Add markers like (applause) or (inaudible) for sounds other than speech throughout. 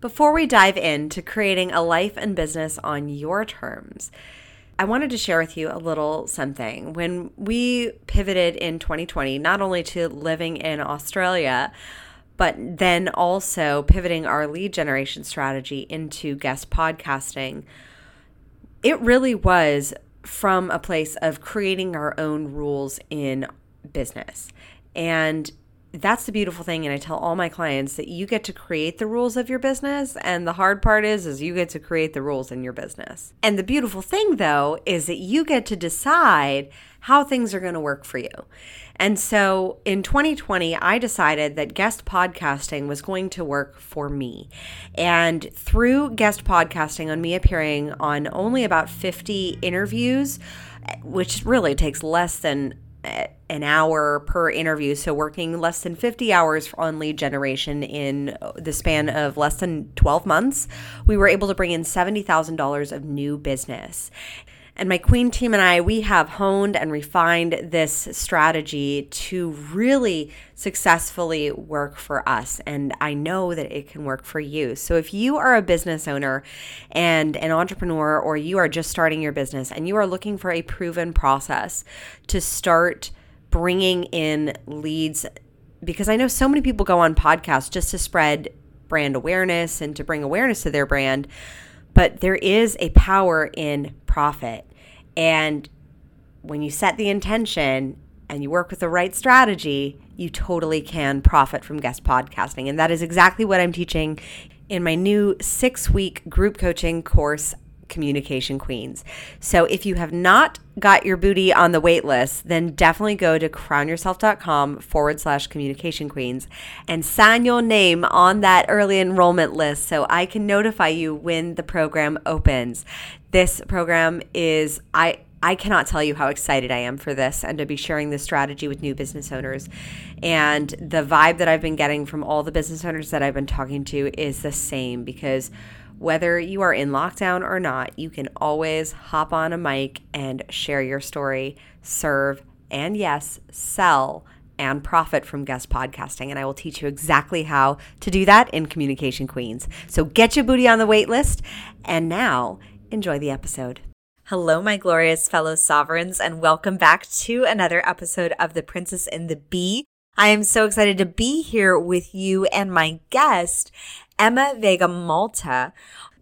Before we dive into creating a life and business on your terms, I wanted to share with you a little something. When we pivoted in 2020, not only to living in Australia, but then also pivoting our lead generation strategy into guest podcasting, it really was from a place of creating our own rules in business. And that's the beautiful thing and i tell all my clients that you get to create the rules of your business and the hard part is is you get to create the rules in your business. And the beautiful thing though is that you get to decide how things are going to work for you. And so in 2020 i decided that guest podcasting was going to work for me. And through guest podcasting on me appearing on only about 50 interviews which really takes less than an hour per interview. So, working less than 50 hours on lead generation in the span of less than 12 months, we were able to bring in $70,000 of new business. And my queen team and I, we have honed and refined this strategy to really successfully work for us. And I know that it can work for you. So if you are a business owner and an entrepreneur, or you are just starting your business and you are looking for a proven process to start bringing in leads, because I know so many people go on podcasts just to spread brand awareness and to bring awareness to their brand. But there is a power in profit. And when you set the intention and you work with the right strategy, you totally can profit from guest podcasting. And that is exactly what I'm teaching in my new six week group coaching course, Communication Queens. So if you have not got your booty on the wait list, then definitely go to crownyourself.com forward slash communication queens and sign your name on that early enrollment list so I can notify you when the program opens. This program is, I, I cannot tell you how excited I am for this and to be sharing this strategy with new business owners. And the vibe that I've been getting from all the business owners that I've been talking to is the same because whether you are in lockdown or not, you can always hop on a mic and share your story, serve, and yes, sell and profit from guest podcasting. And I will teach you exactly how to do that in Communication Queens. So get your booty on the wait list. And now, enjoy the episode. Hello, my glorious fellow sovereigns, and welcome back to another episode of The Princess and the Bee. I am so excited to be here with you and my guest, Emma Veiga Malta,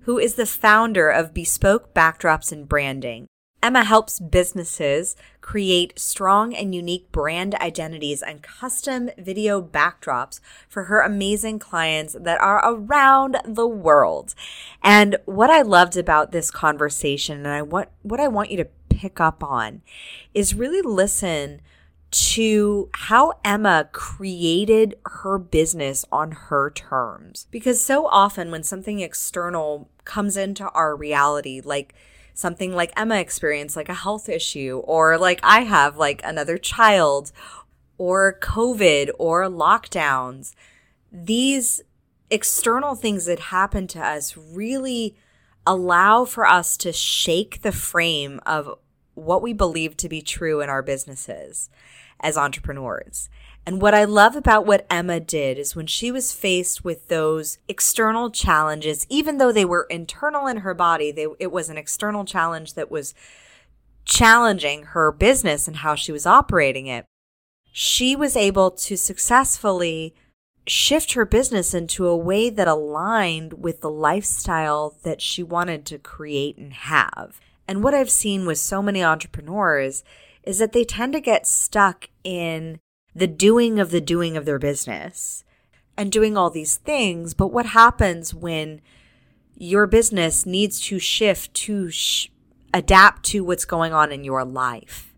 who is the founder of Bespoke Backdrops and Branding. Emma helps businesses create strong and unique brand identities and custom video backdrops for her amazing clients that are around the world. And what I loved about this conversation and I want what I want you to pick up on is really listen to how Emma created her business on her terms. Because so often when something external comes into our reality, like something like Emma experienced, like a health issue, or like I have, like another child, or COVID, or lockdowns. These external things that happen to us really allow for us to shake the frame of what we believe to be true in our businesses as entrepreneurs. And what I love about what Emma did is when she was faced with those external challenges, even though they were internal in her body, they, it was an external challenge that was challenging her business and how she was operating it. She was able to successfully shift her business into a way that aligned with the lifestyle that she wanted to create and have. And what I've seen with so many entrepreneurs is that they tend to get stuck in the doing of the doing of their business and doing all these things. But what happens when your business needs to shift to sh- adapt to what's going on in your life?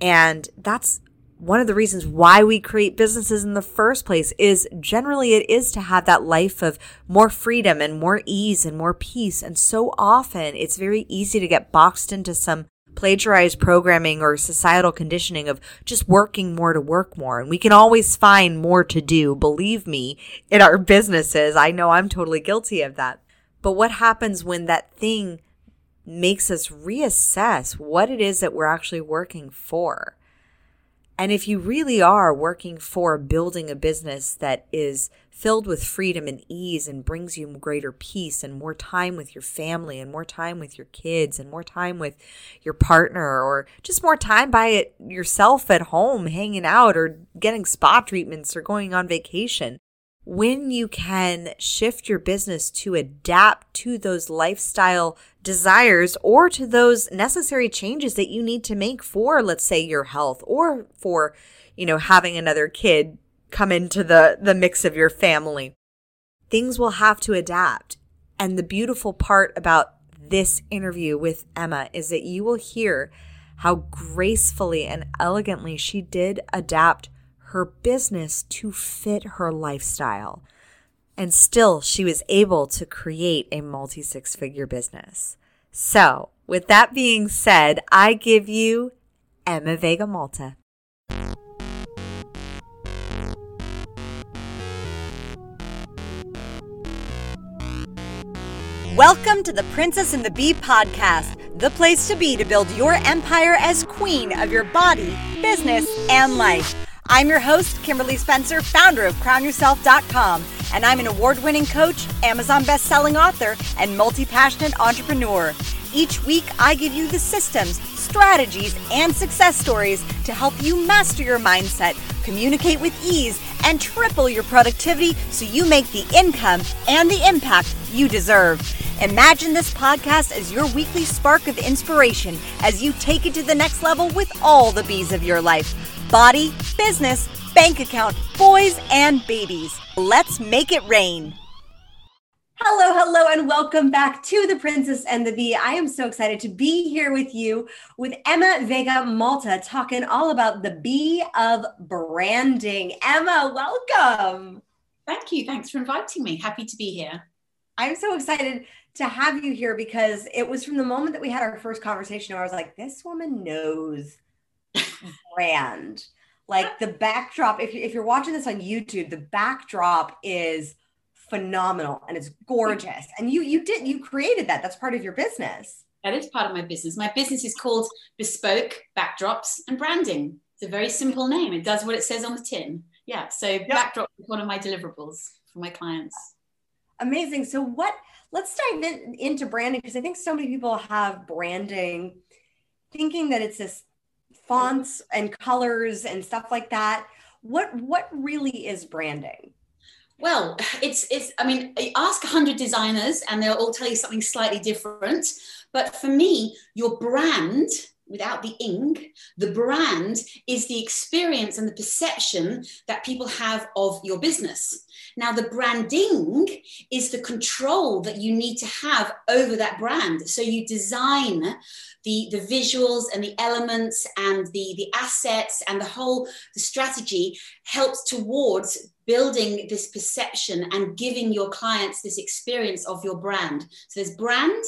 And that's one of the reasons why we create businesses in the first place is generally it is to have that life of more freedom and more ease and more peace. And so often it's very easy to get boxed into some plagiarized programming or societal conditioning of just working more to work more. And we can always find more to do, believe me, in our businesses. I know I'm totally guilty of that. But what happens when that thing makes us reassess what it is that we're actually working for? And if you really are working for building a business that is filled with freedom and ease and brings you greater peace and more time with your family and more time with your kids and more time with your partner or just more time by it yourself at home hanging out or getting spa treatments or going on vacation when you can shift your business to adapt to those lifestyle desires or to those necessary changes that you need to make for let's say your health or for you know having another kid come into the the mix of your family things will have to adapt and the beautiful part about this interview with Emma is that you will hear how gracefully and elegantly she did adapt her business to fit her lifestyle. And still, she was able to create a multi six figure business. So, with that being said, I give you Emma Veiga Malta. Welcome to the Princess and the Bee podcast, the place to be to build your empire as queen of your body, business, and life. I'm your host, Kimberly Spencer, founder of crownyourself.com, and I'm an award winning coach, Amazon best-selling author, and multi passionate entrepreneur. Each week, I give you the systems, strategies, and success stories to help you master your mindset, communicate with ease, and triple your productivity so you make the income and the impact you deserve. Imagine this podcast as your weekly spark of inspiration as you take it to the next level with all the bees of your life body, business, bank account, boys, and babies. Let's make it rain. Hello, hello, and welcome back to The Princess and the Bee. I am so excited to be here with you with Emma Veiga Malta talking all about the bee of branding. Emma, welcome. Thank you. Thanks for inviting me. Happy to be here. I'm so excited to have you here because it was from the moment that we had our first conversation where I was like, this woman knows (laughs) brand. Like the backdrop, if, if you're watching this on YouTube, the backdrop is phenomenal and it's gorgeous. And you you did you created that. That's part of your business. That is part of my business. My business is called Bespoke Backdrops and Branding. It's a very simple name. It does what it says on the tin. Yeah. So yep. backdrop is one of my deliverables for my clients. Amazing. So what let's dive in, into branding because I think so many people have branding thinking that it's this fonts and colors and stuff like that. What what really is branding? Well it's it's i mean ask 100 designers and they'll all tell you something slightly different. But for me your brand without the ing the brand is the experience and the perception that people have of your business. Now, the branding is the control that you need to have over that brand. So you design the, the visuals and the elements and the, the assets and the whole the strategy helps towards building this perception and giving your clients this experience of your brand. So there's brand,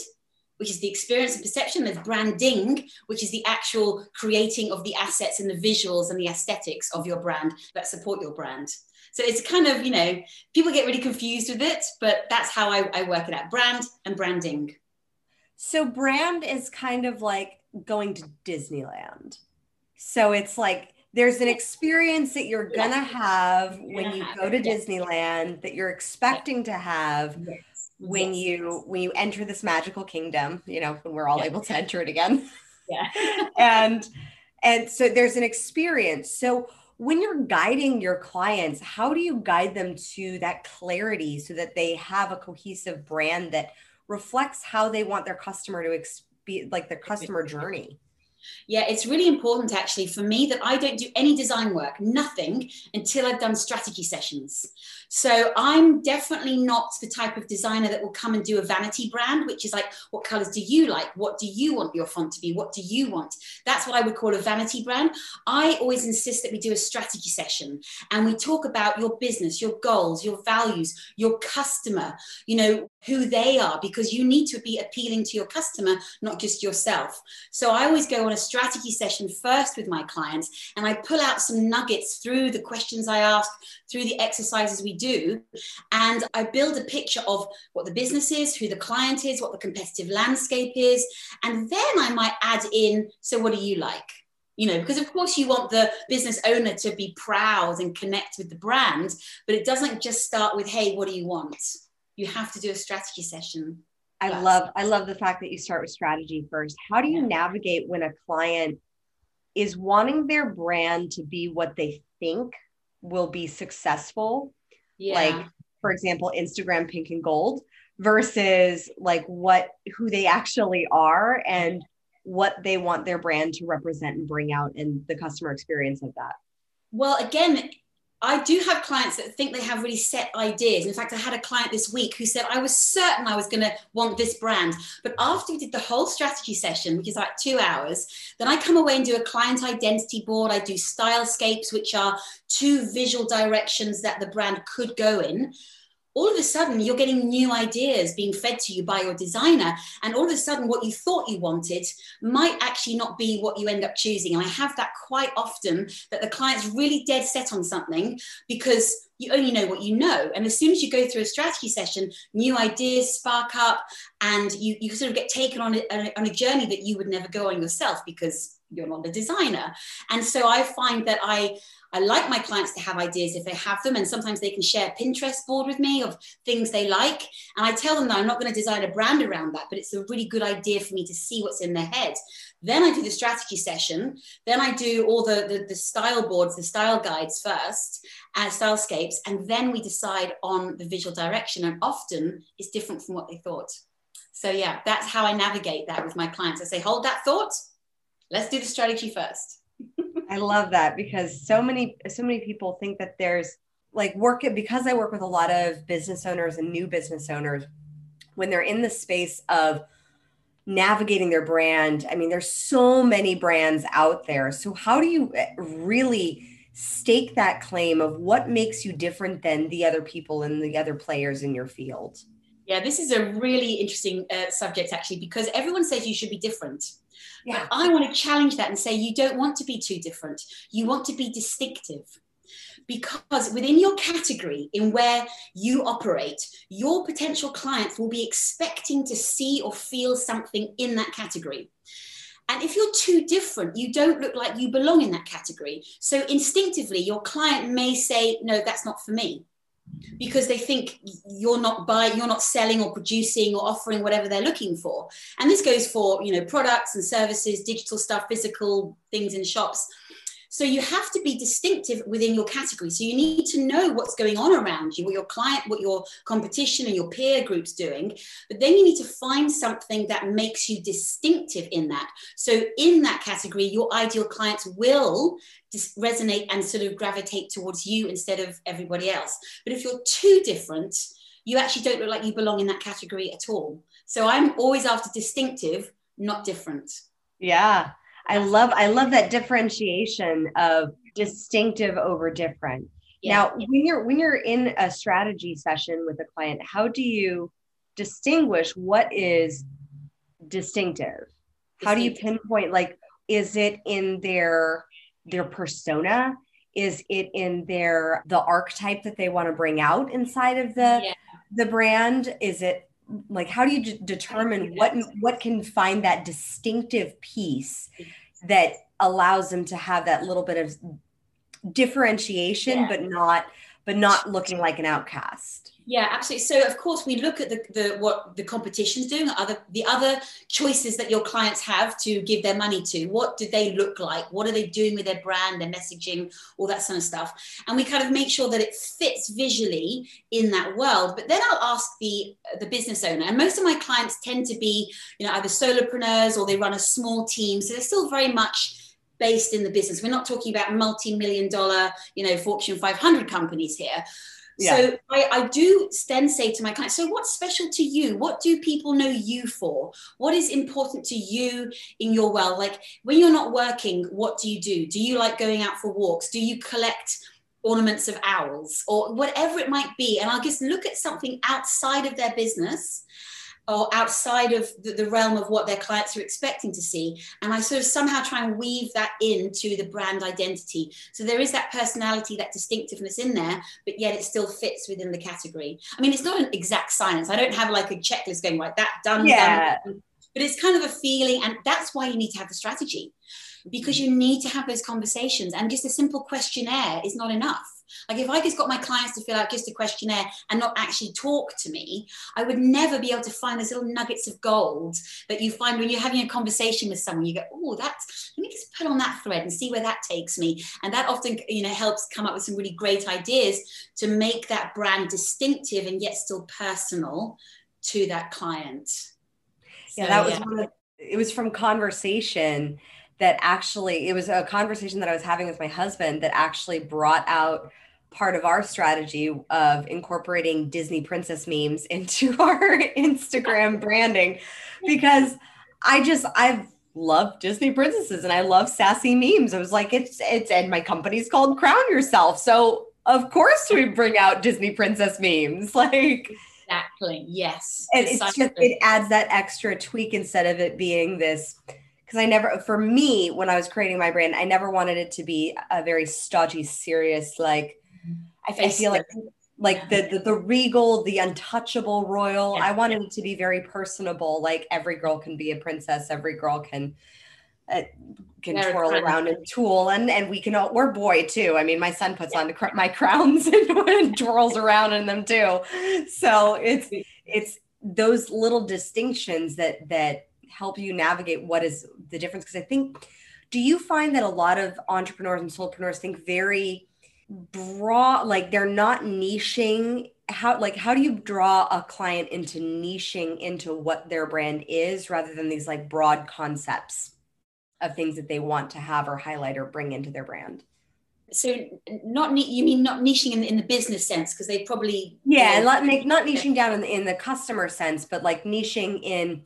which is the experience and perception. There's branding, which is the actual creating of the assets and the visuals and the aesthetics of your brand that support your brand. So it's kind of, you know, people get really confused with it, but that's how I, I work it out brand and branding. So, brand is kind of like going to Disneyland. So, it's like there's an experience that you're going to have when you go to Disneyland that you're expecting to have. when you when you enter this magical kingdom you know when we're all able to enter it again. Yeah. (laughs) And and so there's an experience. So when you're guiding your clients, how do you guide them to that clarity so that they have a cohesive brand that reflects how they want their customer to be like their customer journey? Yeah, it's really important actually for me that I don't do any design work, nothing, until I've done strategy sessions. So I'm definitely not the type of designer that will come and do a vanity brand, which is like, what colors do you like? What do you want your font to be? What do you want? That's what I would call a vanity brand. I always insist that we do a strategy session and we talk about your business, your goals, your values, your customer, you know, who they are, because you need to be appealing to your customer, not just yourself. So I always go on a strategy session first with my clients and I pull out some nuggets through the questions I ask, through the exercises we do. And I build a picture of what the business is, who the client is, what the competitive landscape is. And then I might add in so, what do you like? you know because of course you want the business owner to be proud and connect with the brand but it doesn't just start with hey what do you want you have to do a strategy session i first. love i love the fact that you start with strategy first how do you yeah. navigate when a client is wanting their brand to be what they think will be successful yeah. like for example instagram pink and gold versus like what who they actually are and what they want their brand to represent and bring out and the customer experience of that? Well, again, I do have clients that think they have really set ideas. In fact, I had a client this week who said, I was certain I was going to want this brand. But after we did the whole strategy session, which is like two hours, then I come away and do a client identity board. I do stylescapes, which are two visual directions that the brand could go in all of a sudden you're getting new ideas being fed to you by your designer and all of a sudden what you thought you wanted might actually not be what you end up choosing. And i have that quite often that the client's really dead set on something because you only know what you know. And as soon as you go through a strategy session new ideas spark up and you, you sort of get taken on a, on a journey that you would never go on yourself because you're not a designer and so i find that i I like my clients to have ideas if they have them, and sometimes they can share a Pinterest board with me of things they like. And I tell them that I'm not going to design a brand around that, but it's a really good idea for me to see what's in their head. Then I do the strategy session. Then I do all the, the, the style boards, the style guides first, and stylescapes, and then we decide on the visual direction. And often it's different from what they thought. So yeah, that's how I navigate that with my clients. I say, hold that thought. Let's do the strategy first. I love that because so many so many people think that there's like work because I work with a lot of business owners and new business owners when they're in the space of navigating their brand. I mean, there's so many brands out there. So how do you eh, really stake that claim of what makes you different than the other people and the other players in your field? Yeah, this is a really interesting uh, subject actually because everyone says you should be different. Yeah. But I want to challenge that and say you don't want to be too different. You want to be distinctive. Because within your category, in where you operate, your potential clients will be expecting to see or feel something in that category. And if you're too different, you don't look like you belong in that category. So instinctively, your client may say, No, that's not for me because they think you're not buying you're not selling or producing or offering whatever they're looking for. And this goes for you know products and services digital stuff physical things in shops so you have to be distinctive within your category. So you need to know what's going on around you, what your client, what your competition and your peer group's doing. But then you need to find something that makes you distinctive in that. So in that category, your ideal clients will resonate and sort of gravitate towards you instead of everybody else. But if you're too different, you actually don't look like you belong in that category at all. So I'm always after distinctive, not different. Yeah. I love I love that differentiation of distinctive over different. Yeah. Now, when you're when you're in a strategy session with a client, how do you distinguish what is distinctive? How do you pinpoint like is it in their their persona? Is it in their the archetype that they want to bring out inside of the yeah. the brand? Is it like how do you d- determine what what can find that distinctive piece that allows them to have that little bit of differentiation yeah. but not but not looking like an outcast yeah, absolutely. So of course we look at the, the what the competition's doing, other the other choices that your clients have to give their money to. What do they look like? What are they doing with their brand, their messaging, all that sort of stuff? And we kind of make sure that it fits visually in that world. But then I'll ask the the business owner, and most of my clients tend to be, you know, either solopreneurs or they run a small team. So they're still very much based in the business. We're not talking about multi-million dollar, you know, Fortune 500 companies here. Yeah. So I, I do then say to my clients, so what's special to you? What do people know you for? What is important to you in your well? Like when you're not working, what do you do? Do you like going out for walks? Do you collect ornaments of owls or whatever it might be? And I'll just look at something outside of their business or outside of the, the, realm of what their clients are expecting to see. And I sort of somehow try and weave that into the brand identity. So there is that personality, that distinctiveness in there, but yet it still fits within the category. I mean, it's not an exact science. I don't have like a checklist going like that, done, yeah. done. But it's kind of a feeling. And that's why you need to have the strategy because you need to have those conversations and just a simple questionnaire is not enough like if i just got my clients to fill out just a questionnaire and not actually talk to me i would never be able to find those little nuggets of gold that you find when you're having a conversation with someone. You go oh that's let me just put on that thread and see where that takes me. And that often you know helps come up with some really great ideas to make that brand distinctive and yet still personal to that client. Yeah so, that was yeah. one of it was from conversation that actually it was a conversation that I was having with my husband that actually brought out part of our strategy of incorporating Disney princess memes (laughs) into our Instagram branding because I just I've loved Disney princesses and I love sassy memes. I was like it's it's and my company's called Crown Yourself. So of course we bring out Disney princess memes (laughs) like exactly yes and it's just it adds that extra tweak instead of it being this because I never, for me, when I was creating my brand, I never wanted it to be a very stodgy, serious, like, I, I feel like, like the, the, the regal, the untouchable royal. Yeah. I wanted it to be very personable. Like every girl can be a princess. Every girl can, uh, can Very twirl around and tool and and we can all we're boy too i mean my son puts on my crowns (laughs) and, and twirls around in them too so it's it's those little distinctions that that help you navigate what is the difference because i think do you find that a lot of entrepreneurs and solopreneurs think very broad like they're not niching. How like how do you draw a client into niching into what their brand is rather than these like broad concepts of things that they want to have or highlight or bring into their brand? So not you mean not niching in, in the business sense? Because they probably yeah not, not niching down in the, in the customer sense but like niching in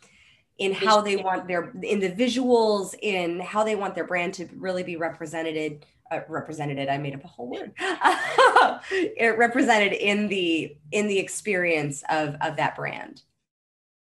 in how they want their in the visuals in how they want their brand to really be represented uh, represented i made up a whole word. (laughs) It represented in the in the experience of of that brand.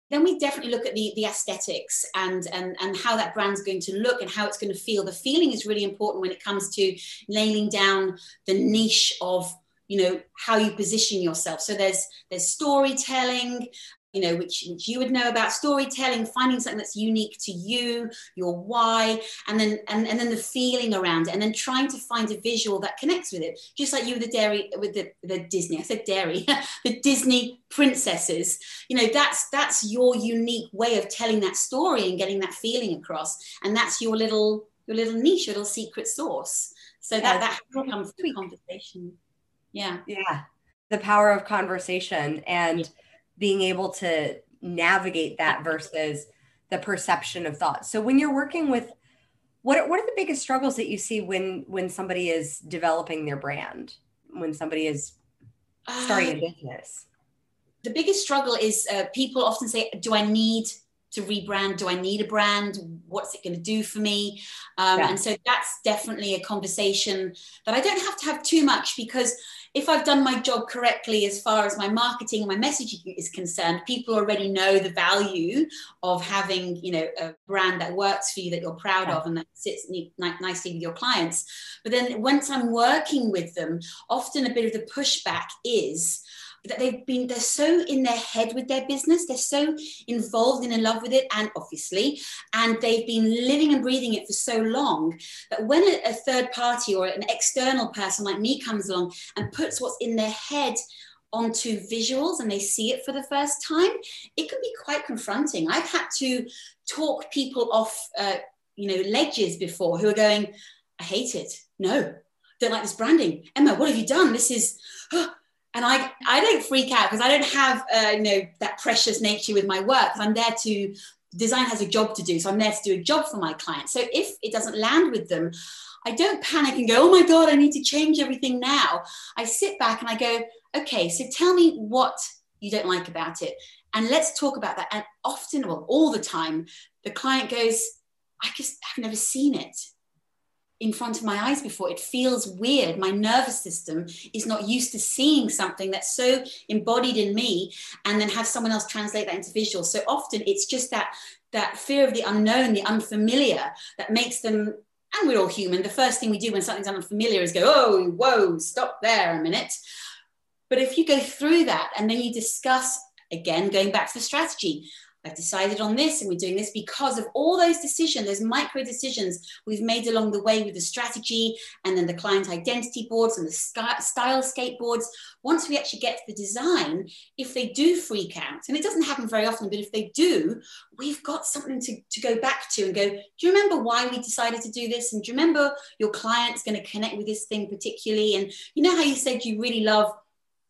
Then we definitely look at the the aesthetics and and and how that brand's going to look and how it's going to feel. The feeling is really important when it comes to nailing down the niche of you know how you position yourself. So there's there's storytelling you know which, which you would know about. Storytelling finding something that's unique to you your why and then and, and then the feeling around it and then trying to find a visual that connects with it. Just like you with the dairy with the, the disney i said dairy (laughs) the disney princesses. You know that's that's your unique way of telling that story and getting that feeling across. And that's your little your little niche your little secret sauce. So yeah, that that comes through conversation. Yeah. Yeah. The power of conversation. And yeah being able to navigate that versus the perception of thought. So when you're working with what are, what are the biggest struggles that you see when when somebody is developing their brand, when somebody is starting uh, a business? The biggest struggle is uh, people often say, "Do I need to rebrand? Do I need a brand? What's it going to do for me?" Um, yeah. And so that's definitely a conversation that I don't have to have too much because if I've done my job correctly as far as my marketing and my messaging is concerned, people already know the value of having, you know, a brand that works for you that you're proud yeah. of and that sits nicely with your clients. But then once I'm working with them, often a bit of the pushback is that they've been they're so in their head with their business they're so involved and in love with it and obviously and they've been living and breathing it for so long that when a, third party or an external person like me comes along and puts what's in their head onto visuals and they see it for the first time it can be quite confronting. I've had to talk people off uh, you know ledges before who are going i hate it. No. Don't like this branding. Emma what have you done? This is (gasps) oh, and I I don't freak out because I don't have uh, you know that precious nature with my work. I'm there to design has a job to do, so I'm there to do a job for my client. So if it doesn't land with them, I don't panic and go, oh my god, I need to change everything now. I sit back and I go, okay, so tell me what you don't like about it, and let's talk about that. And often, well, all the time, the client goes, I just have never seen it in front of my eyes before. It feels weird. My nervous system is not used to seeing something that's so embodied in me and then have someone else translate that into visual. So often it's just that that fear of the unknown, the unfamiliar that makes them and we're all human. The first thing we do when something's unfamiliar is go, oh, whoa, stop there a minute. But if you go through that and then you discuss, again, going back to the strategy, I've decided on this and we're doing this because of all those decisions, those micro decisions we've made along the way with the strategy and then the client identity boards and the stylescape boards. Once we actually get to the design, if they do freak out, and it doesn't happen very often, but if they do, we've got something to, to go back to and go, do you remember why we decided to do this? And do you remember your client's going to connect with this thing particularly? And you know how you said you really love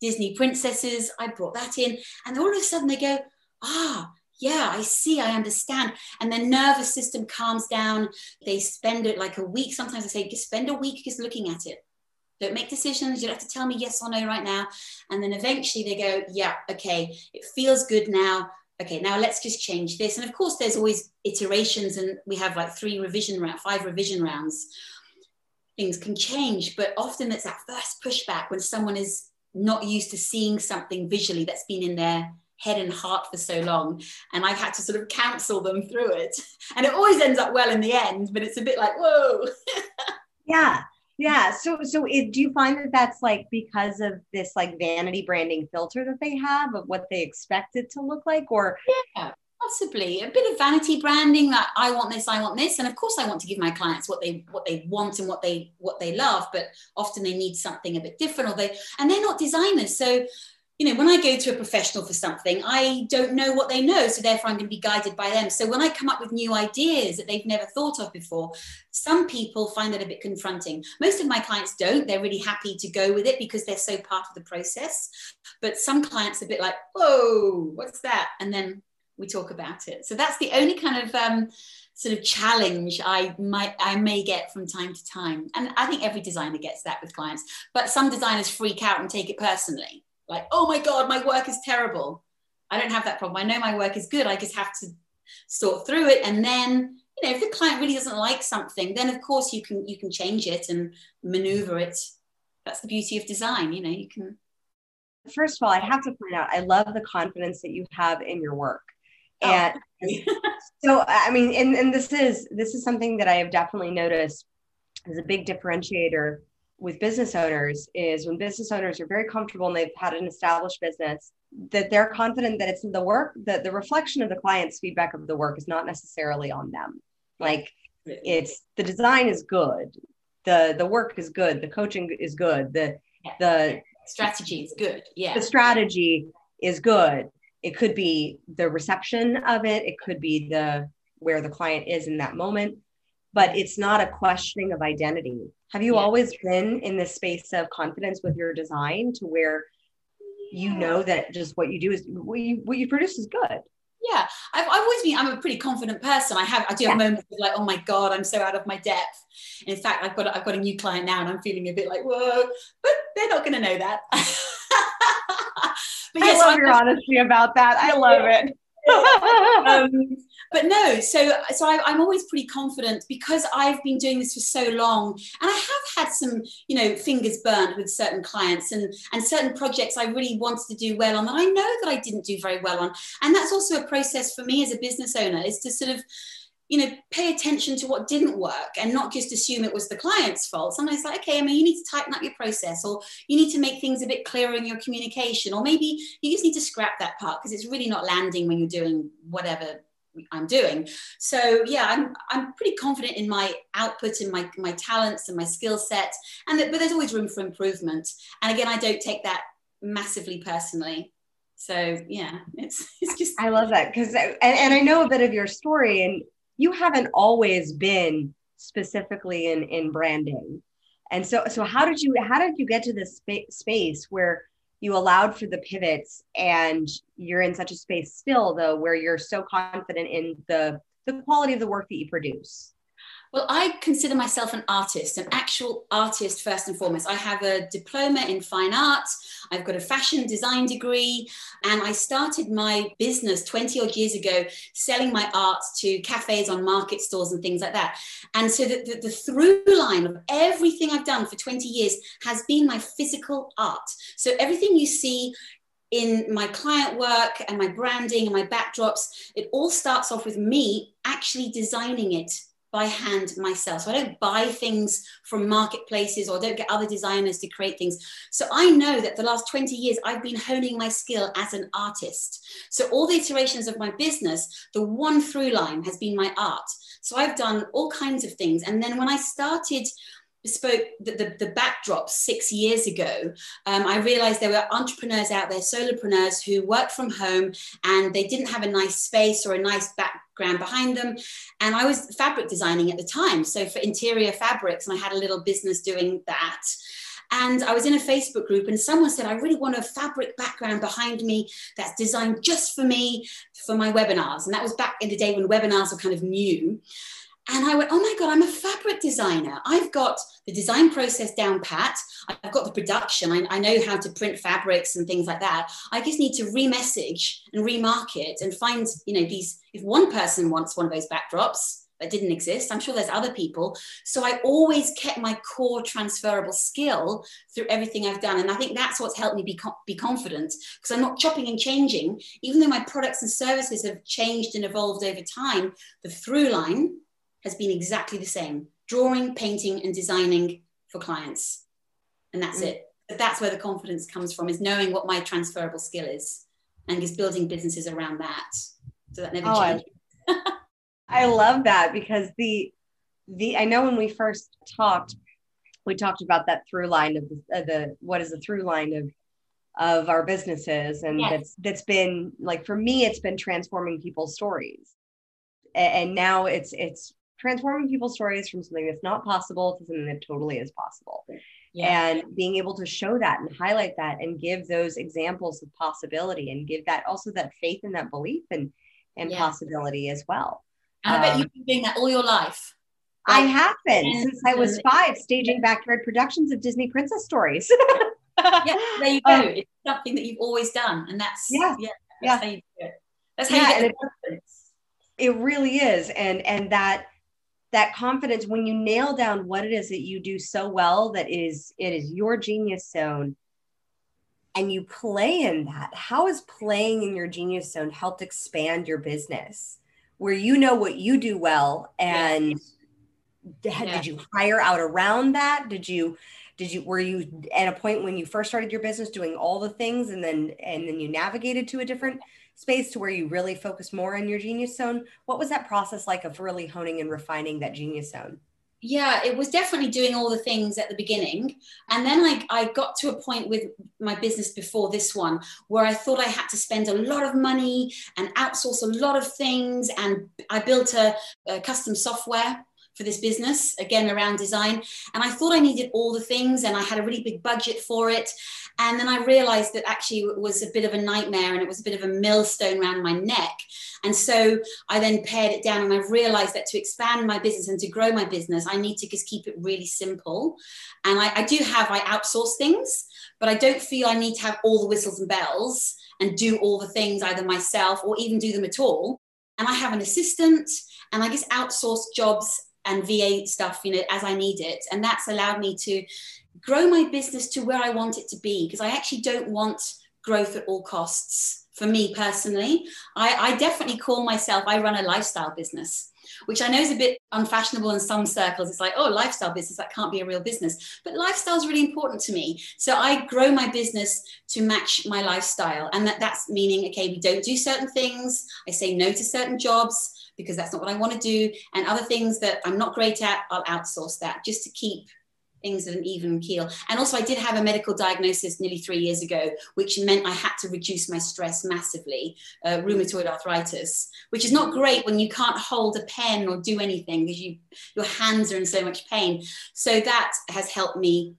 Disney princesses? I brought that in. And all of a sudden they go, ah, yeah, I see, I understand. And their nervous system calms down. They spend it like a week. Sometimes I say, just spend a week just looking at it. Don't make decisions. You don't have to tell me yes or no right now. And then eventually they go, yeah, okay, it feels good now. Okay, now let's just change this. And of course, there's always iterations, and we have like three revision round, five revision rounds. Things can change, but often it's that first pushback when someone is not used to seeing something visually that's been in their head and heart for so long and i've had to sort of counsel them through it. (laughs) And it always ends up well in the end but it's a bit like whoa. (laughs) Yeah yeah. So so it, do you find that that's like because of this like vanity branding filter that they have of what they expect it to look like or? Yeah possibly. A bit of vanity branding that i want this i want this and of course i want to give my clients what they what they want and what they what they love but often they need something a bit different or they and they're not designers so you know, when I go to a professional for something, I don't know what they know. So therefore, I'm going to be guided by them. So when I come up with new ideas that they've never thought of before, some people find that a bit confronting. Most of my clients don't. They're really happy to go with it because they're so part of the process. But some clients are a bit like, whoa, what's that? And then we talk about it. So that's the only kind of um, sort of challenge I might I may get from time to time. And I think every designer gets that with clients. But some designers freak out and take it personally like, oh my God, my work is terrible. I don't have that problem. I know my work is good. I just have to sort through it. And then, you know, if the client really doesn't like something, then of course you can you can change it and maneuver it. That's the beauty of design, you know, you can first of all, I have to point out I love the confidence that you have in your work. Oh, and (laughs) so I mean, and, and this is this is something that I have definitely noticed as a big differentiator with business owners is when business owners are very comfortable and they've had an established business that they're confident that it's the work that the reflection of the client's feedback of the work is not necessarily on them. Like it's the design is good. The the work is good. The coaching is good. The the strategy is good. Yeah. the strategy is good. It could be the reception of it. It could be the where the client is in that moment but it's not a questioning of identity. Have you yeah. always been in this space of confidence with your design to where you know that just what you do is what you, what you produce is good? Yeah, I've, I've always been. I'm a pretty confident person. I have. I do have yeah. moments of like, oh my god, I'm so out of my depth. in fact, I've got I've got a new client now, and I'm feeling a bit like whoa, but they're not going to know that. (laughs) but yes, I love I'm your honesty about that. I love it. Um, but no so so I, am always pretty confident because i've been doing this for so long and i have had some you know fingers burnt with certain clients and and certain projects i really wanted to do well on that i know that i didn't do very well on. And that's also a process for me as a business owner is to sort of you know pay attention to what didn't work and not just assume it was the client's fault sometimes like okay i mean you need to tighten up your process or you need to make things a bit clearer in your communication or maybe you just need to scrap that part because it's really not landing when you're doing whatever I'm doing. So yeah, I'm I'm pretty confident in my output and my my talents and my skill set, and that, but there's always room for improvement. And again, I don't take that massively personally. So yeah, it's it's just I love that because and, and I know a bit of your story, and you haven't always been specifically in in branding. And so so how did you how did you get to this spa- space where you allowed for the pivots and you're in such a space still though where you're so confident in the the quality of the work that you produce well, I consider myself an artist, an actual artist first and foremost. I have a diploma in fine art, I've got a fashion design degree, and I started my business 20 odd years ago selling my art to cafes on market stores and things like that. And so the, the, the through line of everything I've done for 20 years has been my physical art. So everything you see in my client work and my branding and my backdrops, it all starts off with me actually designing it by hand myself. So I don't buy things from marketplaces or don't get other designers to create things. So I know that the last 20 years I've been honing my skill as an artist. So all the iterations of my business, the one through line has been my art. So I've done all kinds of things. And then when I started bespoke the, the, the backdrop six years ago, um, I realized there were entrepreneurs out there, solopreneurs who worked from home and they didn't have a nice space or a nice background behind them. And I was fabric designing at the time. So for interior fabrics, and I had a little business doing that. And I was in a Facebook group, and someone said, I really want a fabric background behind me that's designed just for me for my webinars. And that was back in the day when webinars were kind of new. And I went, oh my God, I'm a fabric designer. I've got the design process down pat. I've got the production. I, I, know how to print fabrics and things like that. I just need to remessage and remarket and find, you know, these, if one person wants one of those backdrops that didn't exist, I'm sure there's other people. So I always kept my core transferable skill through everything I've done. And I think that's what's helped me be, be confident because I'm not chopping and changing. Even though my products and services have changed and evolved over time, the through line has been exactly the same drawing, painting, and designing for clients. And that's mm. it. But that's where the confidence comes from is knowing what my transferable skill is and is building businesses around that. So that never oh, changes. I, (laughs) I love that because the the I know when we first talked, we talked about that through line of the, uh, the what is the through line of of our businesses and yes. that's that's been like for me it's been transforming people's stories and now it's it's transforming people's stories from something that's not possible to something that totally is possible. Yeah. And being able to show that and highlight that and give those examples of possibility and give that also that faith and that belief and and yeah. possibility as well. I bet um, you've been doing that all your life. I have been since I was five, staging backyard productions of Disney princess stories. (laughs) yeah, there you go. Um, it's something that you've always done, and that's yeah, yeah, that's yeah. how you do it. That's how yeah, you get it, it really is, and and that that confidence when you nail down what it is that you do so well that is it is your genius zone and you play in that how has playing in your genius zone helped expand your business? Where you know what you do well and yeah. did you hire out around that? Did you did you were you at a point when you first started your business doing all the things and then and then you navigated to a different space to where you really focus more on your genius zone. What was that process like of really honing and refining that genius zone? yeah it was definitely doing all the things at the beginning and then I, I got to a point with my business before this one where i thought i had to spend a lot of money and outsource a lot of things and i built a, a custom software for this business again around design and i thought i needed all the things and i had a really big budget for it and then I realized that actually it was a bit of a nightmare and it was a bit of a millstone around my neck. And so I then pared it down and I've realized that to expand my business and to grow my business, I need to just keep it really simple. And I, I do have, I outsource things, but I don't feel I need to have all the whistles and bells and do all the things either myself or even do them at all. And I have an assistant and I just outsource jobs and VA stuff, you know, as I need it. And that's allowed me to grow my business to where I want it to be because I actually don't want growth at all costs for me personally. I, I definitely call myself, I run a lifestyle business which I know is a bit unfashionable in some circles. It's like, oh, lifestyle business, that can't be a real business. But lifestyle is really important to me. So I grow my business to match my lifestyle. And that, that's meaning, okay, we don't do certain things. I say no to certain jobs because that's not what I want to do. And other things that I'm not great at, I'll outsource that just to keep things at an even keel. And also, I did have a medical diagnosis nearly three years ago, which meant I had to reduce my stress massively uh, rheumatoid arthritis, which is not great when you can't hold a pen or do anything because you, your hands are in so much pain. So, that has helped me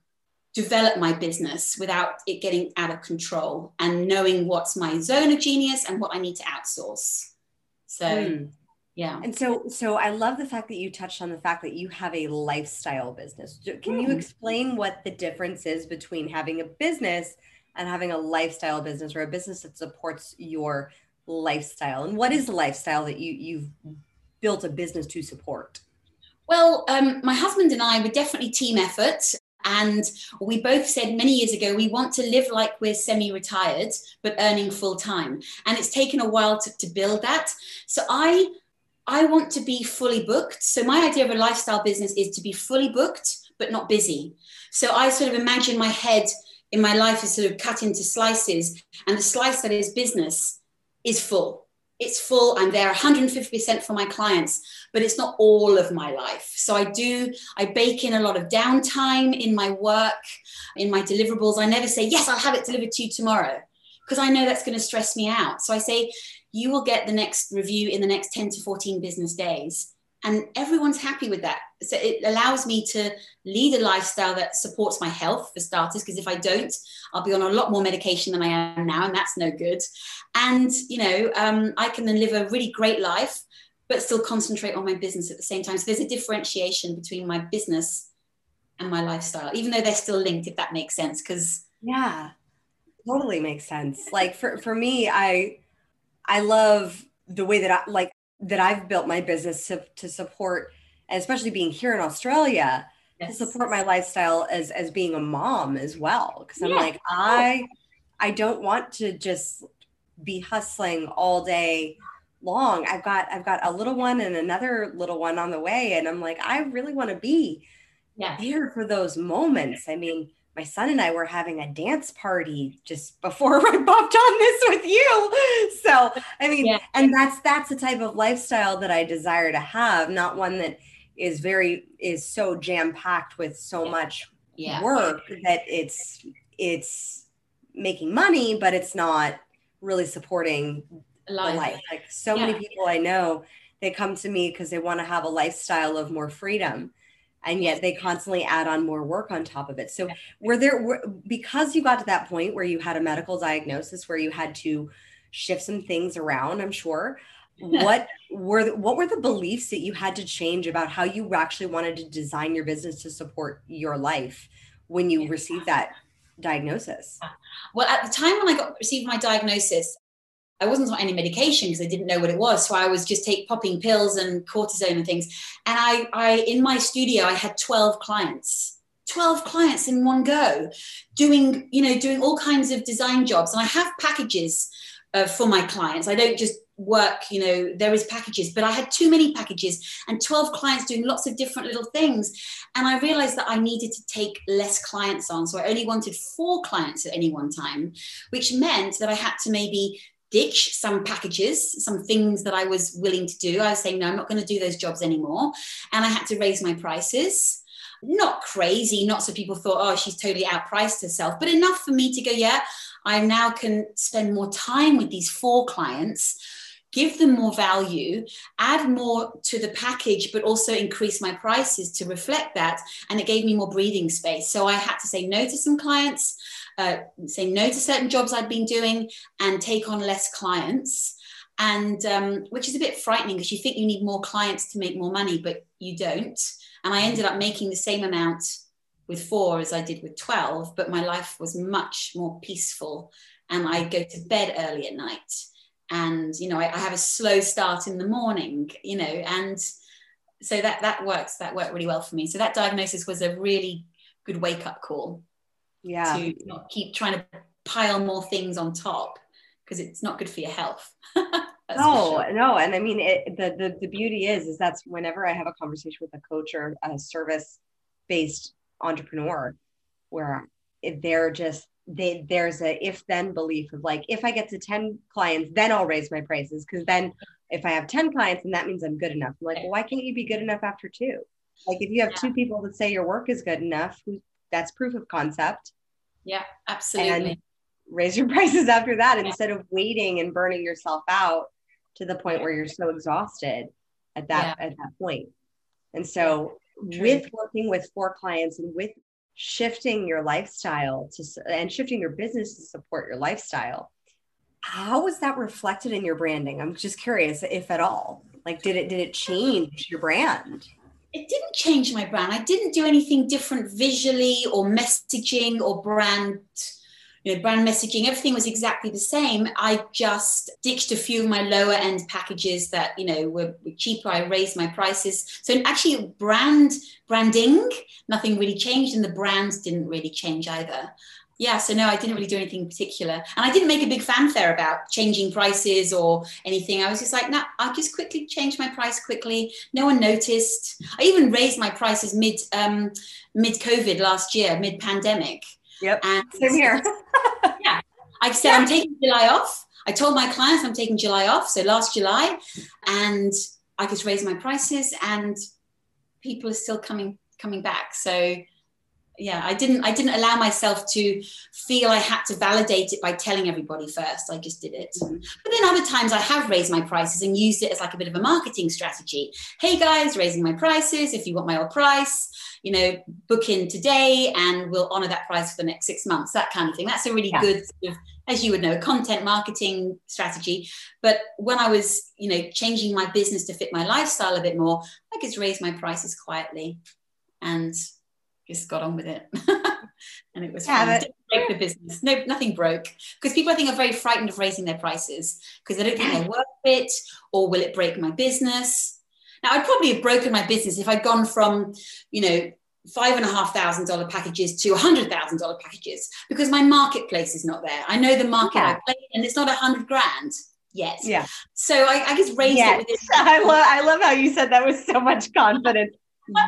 develop my business without it getting out of control and knowing what's my zone of genius and what I need to outsource. So, mm yeah and so so i love the fact that you touched on the fact that you have a lifestyle business can you hmm. explain what the difference is between having a business and having a lifestyle business or a business that supports your lifestyle and what is the lifestyle that you you've built a business to support well um, my husband and i were definitely team effort and we both said many years ago, we want to live like we're semi retired, but earning full time. And it's taken a while to, to build that. So I I want to be fully booked. So my idea of a lifestyle business is to be fully booked, but not busy. So I sort of imagine my head in my life is sort of cut into slices, and the slice that is business is full. It's full. I'm there 150% for my clients, but it's not all of my life. So I do, I bake in a lot of downtime in my work, in my deliverables. I never say, yes, I'll have it delivered to you tomorrow, because I know that's going to stress me out. So I say, you will get the next review in the next 10 to 14 business days. And everyone's happy with that. So it allows me to lead a lifestyle that supports my health for starters because if i don't i'll be on a lot more medication than i am now and that's no good. And you know um, i can then live a really great life but still concentrate on my business at the same time. So there's a differentiation between my business and my lifestyle even though they're still linked if that makes sense because yeah totally makes sense. Like for, for me i i love the way that i like that I've built my business to, to support, especially being here in Australia, yes. to support my lifestyle as as being a mom as well. Because I'm yeah. like, I I don't want to just be hustling all day long. I've got I've got a little one and another little one on the way. And I'm like, I really want to be yeah. there for those moments. I mean, my son and I were having a dance party just before (laughs) I popped on this with you. So, I mean, yeah. and that's that's the type of lifestyle that I desire to have, not one that is very is so jam packed with so yeah. much yeah. work that it's it's making money, but it's not really supporting life. life. Like so many people I know, they come to me because they want to have a lifestyle of more freedom and yet they constantly add on more work on top of it. So were there were, because you got to that point where you had a medical diagnosis where you had to shift some things around i'm sure (laughs) what were the, what were the beliefs that you had to change about how you actually wanted to design your business to support your life when you received that diagnosis? Well at the time when i got received my diagnosis I wasn't on any medication because I didn't know what it was. So I was just take popping pills and cortisone and things. And I, I in my studio, I had 12 clients. 12 clients in one go doing you know doing all kinds of design jobs and i have packages uh, for my clients i don't just work you know there is packages but i had too many packages and 12 clients doing lots of different little things and i realized that i needed to take less clients on so i only wanted four clients at any one time which meant that i had to maybe ditch some packages, some things that I was willing to do. I was saying, no, I'm not going to do those jobs anymore. And I had to raise my prices. Not crazy, not so people thought, oh, she's totally outpriced herself, but enough for me to go, yeah, I now can spend more time with these four clients give them more value, add more to the package, but also increase my prices to reflect that. And it gave me more breathing space. So I had to say no to some clients, uh, say no to certain jobs I'd been doing, and take on less clients. And um, which is a bit frightening because you think you need more clients to make more money, but you don't. And I ended up making the same amount with four as I did with 12, but my life was much more peaceful. And I go to bed early at night and you know I, I, have a slow start in the morning you know and so that that works that worked really well for me so that diagnosis was a really good wake up call yeah to not keep trying to pile more things on top because it's not good for your health (laughs) no sure. no and i mean it, the, the the beauty is is that's whenever i have a conversation with a coach or a service based entrepreneur where they're just they there's a if then belief of like if I get to 10 clients, then I'll raise my prices. Cause then if I have 10 clients, and that means I'm good enough. I'm like, well, why can't you be good enough after two? Like if you have yeah. two people that say your work is good enough, that's proof of concept. Yeah, absolutely. And raise your (laughs) prices after that yeah. instead of waiting and burning yourself out to the point where you're so exhausted at that yeah. at that point. And so with working with four clients and with shifting your lifestyle to and shifting your business to support your lifestyle how was that reflected in your branding i'm just curious if at all like did it did it change your brand it didn't change my brand i didn't do anything different visually or messaging or brand you know, brand messaging, everything was exactly the same. I just ditched a few of my lower end packages that, you know, were, were cheaper. I raised my prices. So actually brand branding, nothing really changed and the brands didn't really change either. Yeah so no i didn't really do anything particular. And i didn't make a big fanfare about changing prices or anything. I was just like no nah, i'll just quickly change my price quickly. No one noticed. I even raised my prices mid um mid covid last year mid pandemic yep and same here. (laughs) Yeah. I said yeah. i'm taking july off. I told my clients i'm taking july off. So last july and i just raised my prices and people are still coming coming back. So yeah i didn't i didn't allow myself to feel i had to validate it by telling everybody first. I just did it. Mm-hmm. but then other times i have raised my prices and used it as like a bit of a marketing strategy. Hey guys raising my prices if you want my old price you know book in today and we'll honor that price for the next six months that kind of thing. That's a really yeah. good sort of, as you would know content marketing strategy. But when i was you know changing my business to fit my lifestyle a bit more i just raised my prices quietly. And just got on with it. (laughs) and it was yeah, fun. Didn't break the business. No, nothing broke. Because people I think are very frightened of raising their prices because they don't think they're worth it or will it break my business? Now I'd probably have broken my business if I'd gone from, you know, five and a half thousand dollar packages to a hundred thousand dollar packages because my marketplace is not there. I know the market yeah. I play and it's not a hundred grand yet. Yeah. So I, I just raised yes. it with (laughs) I love I love how you said that with so much confidence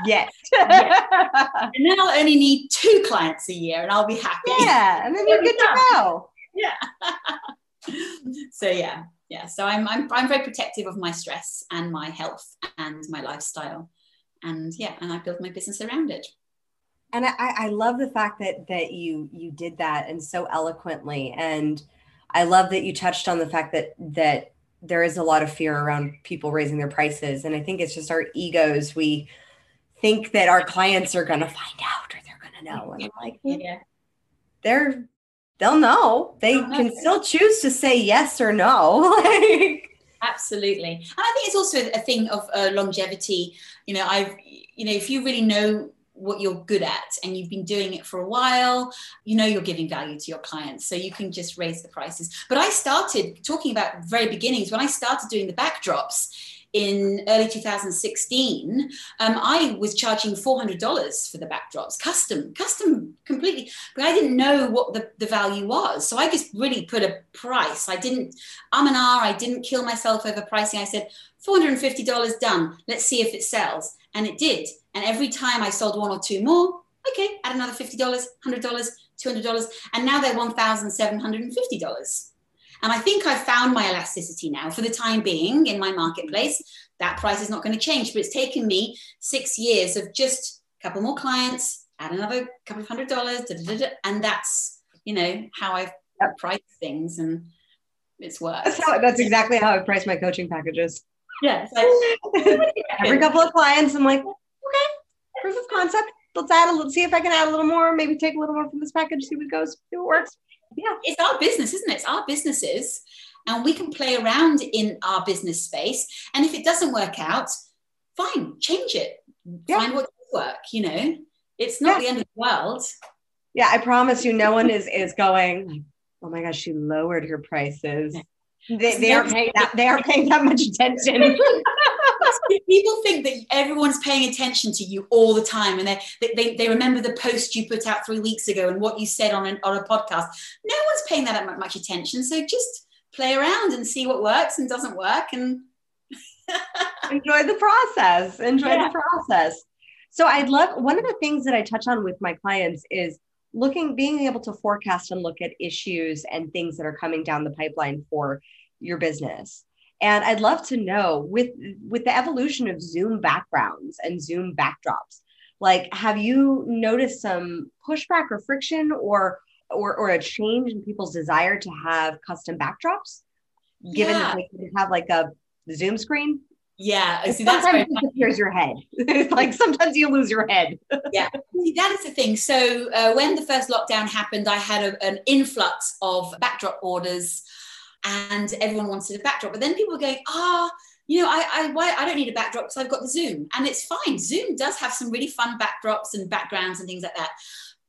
yet. (laughs) And then I'll only need two clients a year and I'll be happy. Yeah. And then you're good to go. Yeah. (laughs) so yeah. Yeah. So I'm, I'm I'm very protective of my stress and my health and my lifestyle. And yeah, and I build my business around it. And I, I love the fact that that you you did that and so eloquently. And I love that you touched on the fact that that there is a lot of fear around people raising their prices. And I think it's just our egos. We think that our clients are going to find out or they're going to know. And I'm like, yeah. they're, they'll know. They can still choose to say yes or no. (laughs) Absolutely. And I think it's also a thing of uh, longevity. You know, I've, you know, if you really know what you're good at and you've been doing it for a while, you know you're giving value to your clients. So you can just raise the prices. But I started talking about very beginnings when I started doing the backdrops in early 2016, um, I was charging $400 for the backdrops, custom, custom completely. But I didn't know what the, the value was. So I just really put a price. I didn't, I'm an R, I didn't kill myself over pricing. I said, $450 done. Let's see if it sells. And it did. And every time I sold one or two more, okay, add another $50, $100, $200. And now they're $1,750. And I think I've found my elasticity now for the time being in my marketplace. That price is not going to change, but it's taken me six years of just a couple more clients, add another couple of hundred dollars, and that's you know how I've priced things, and it's worked. That's, how, that's exactly how I price my coaching packages. Yeah, (laughs) every couple of clients, I'm like, okay, proof of concept. Let's add a little, see if I can add a little more, maybe take a little more from this package, see what goes, see what works yeah, it's our business, isn't it? It's our businesses. And we can play around in our business space. And if it doesn't work out, fine, change it. Yeah. Find what does work, you know. It's not yeah. the end of the world. Yeah, I promise you, no one is is going, (laughs) oh my gosh, she lowered her prices. They, they aren't paying that they aren't paying that much attention. (laughs) people think that everyone's paying attention to you all the time and they, they, they remember the post you put out three weeks ago and what you said on, an, on a podcast no one's paying that much attention so just play around and see what works and doesn't work and (laughs) enjoy the process enjoy yeah. the process so i'd love one of the things that i touch on with my clients is looking being able to forecast and look at issues and things that are coming down the pipeline for your business and I'd love to know with with the evolution of Zoom backgrounds and Zoom backdrops, like have you noticed some pushback or friction or or, or a change in people's desire to have custom backdrops, given yeah. that they have like a Zoom screen? Yeah, see, that's sometimes it disappears your head. (laughs) it's like sometimes you lose your head. (laughs) yeah, that is the thing. So uh, when the first lockdown happened, I had a, an influx of backdrop orders and everyone wanted a backdrop. But then people were going, ah, oh, you know, I, I, why, I don't need a backdrop because I've got the Zoom. And it's fine. Zoom does have some really fun backdrops and backgrounds and things like that.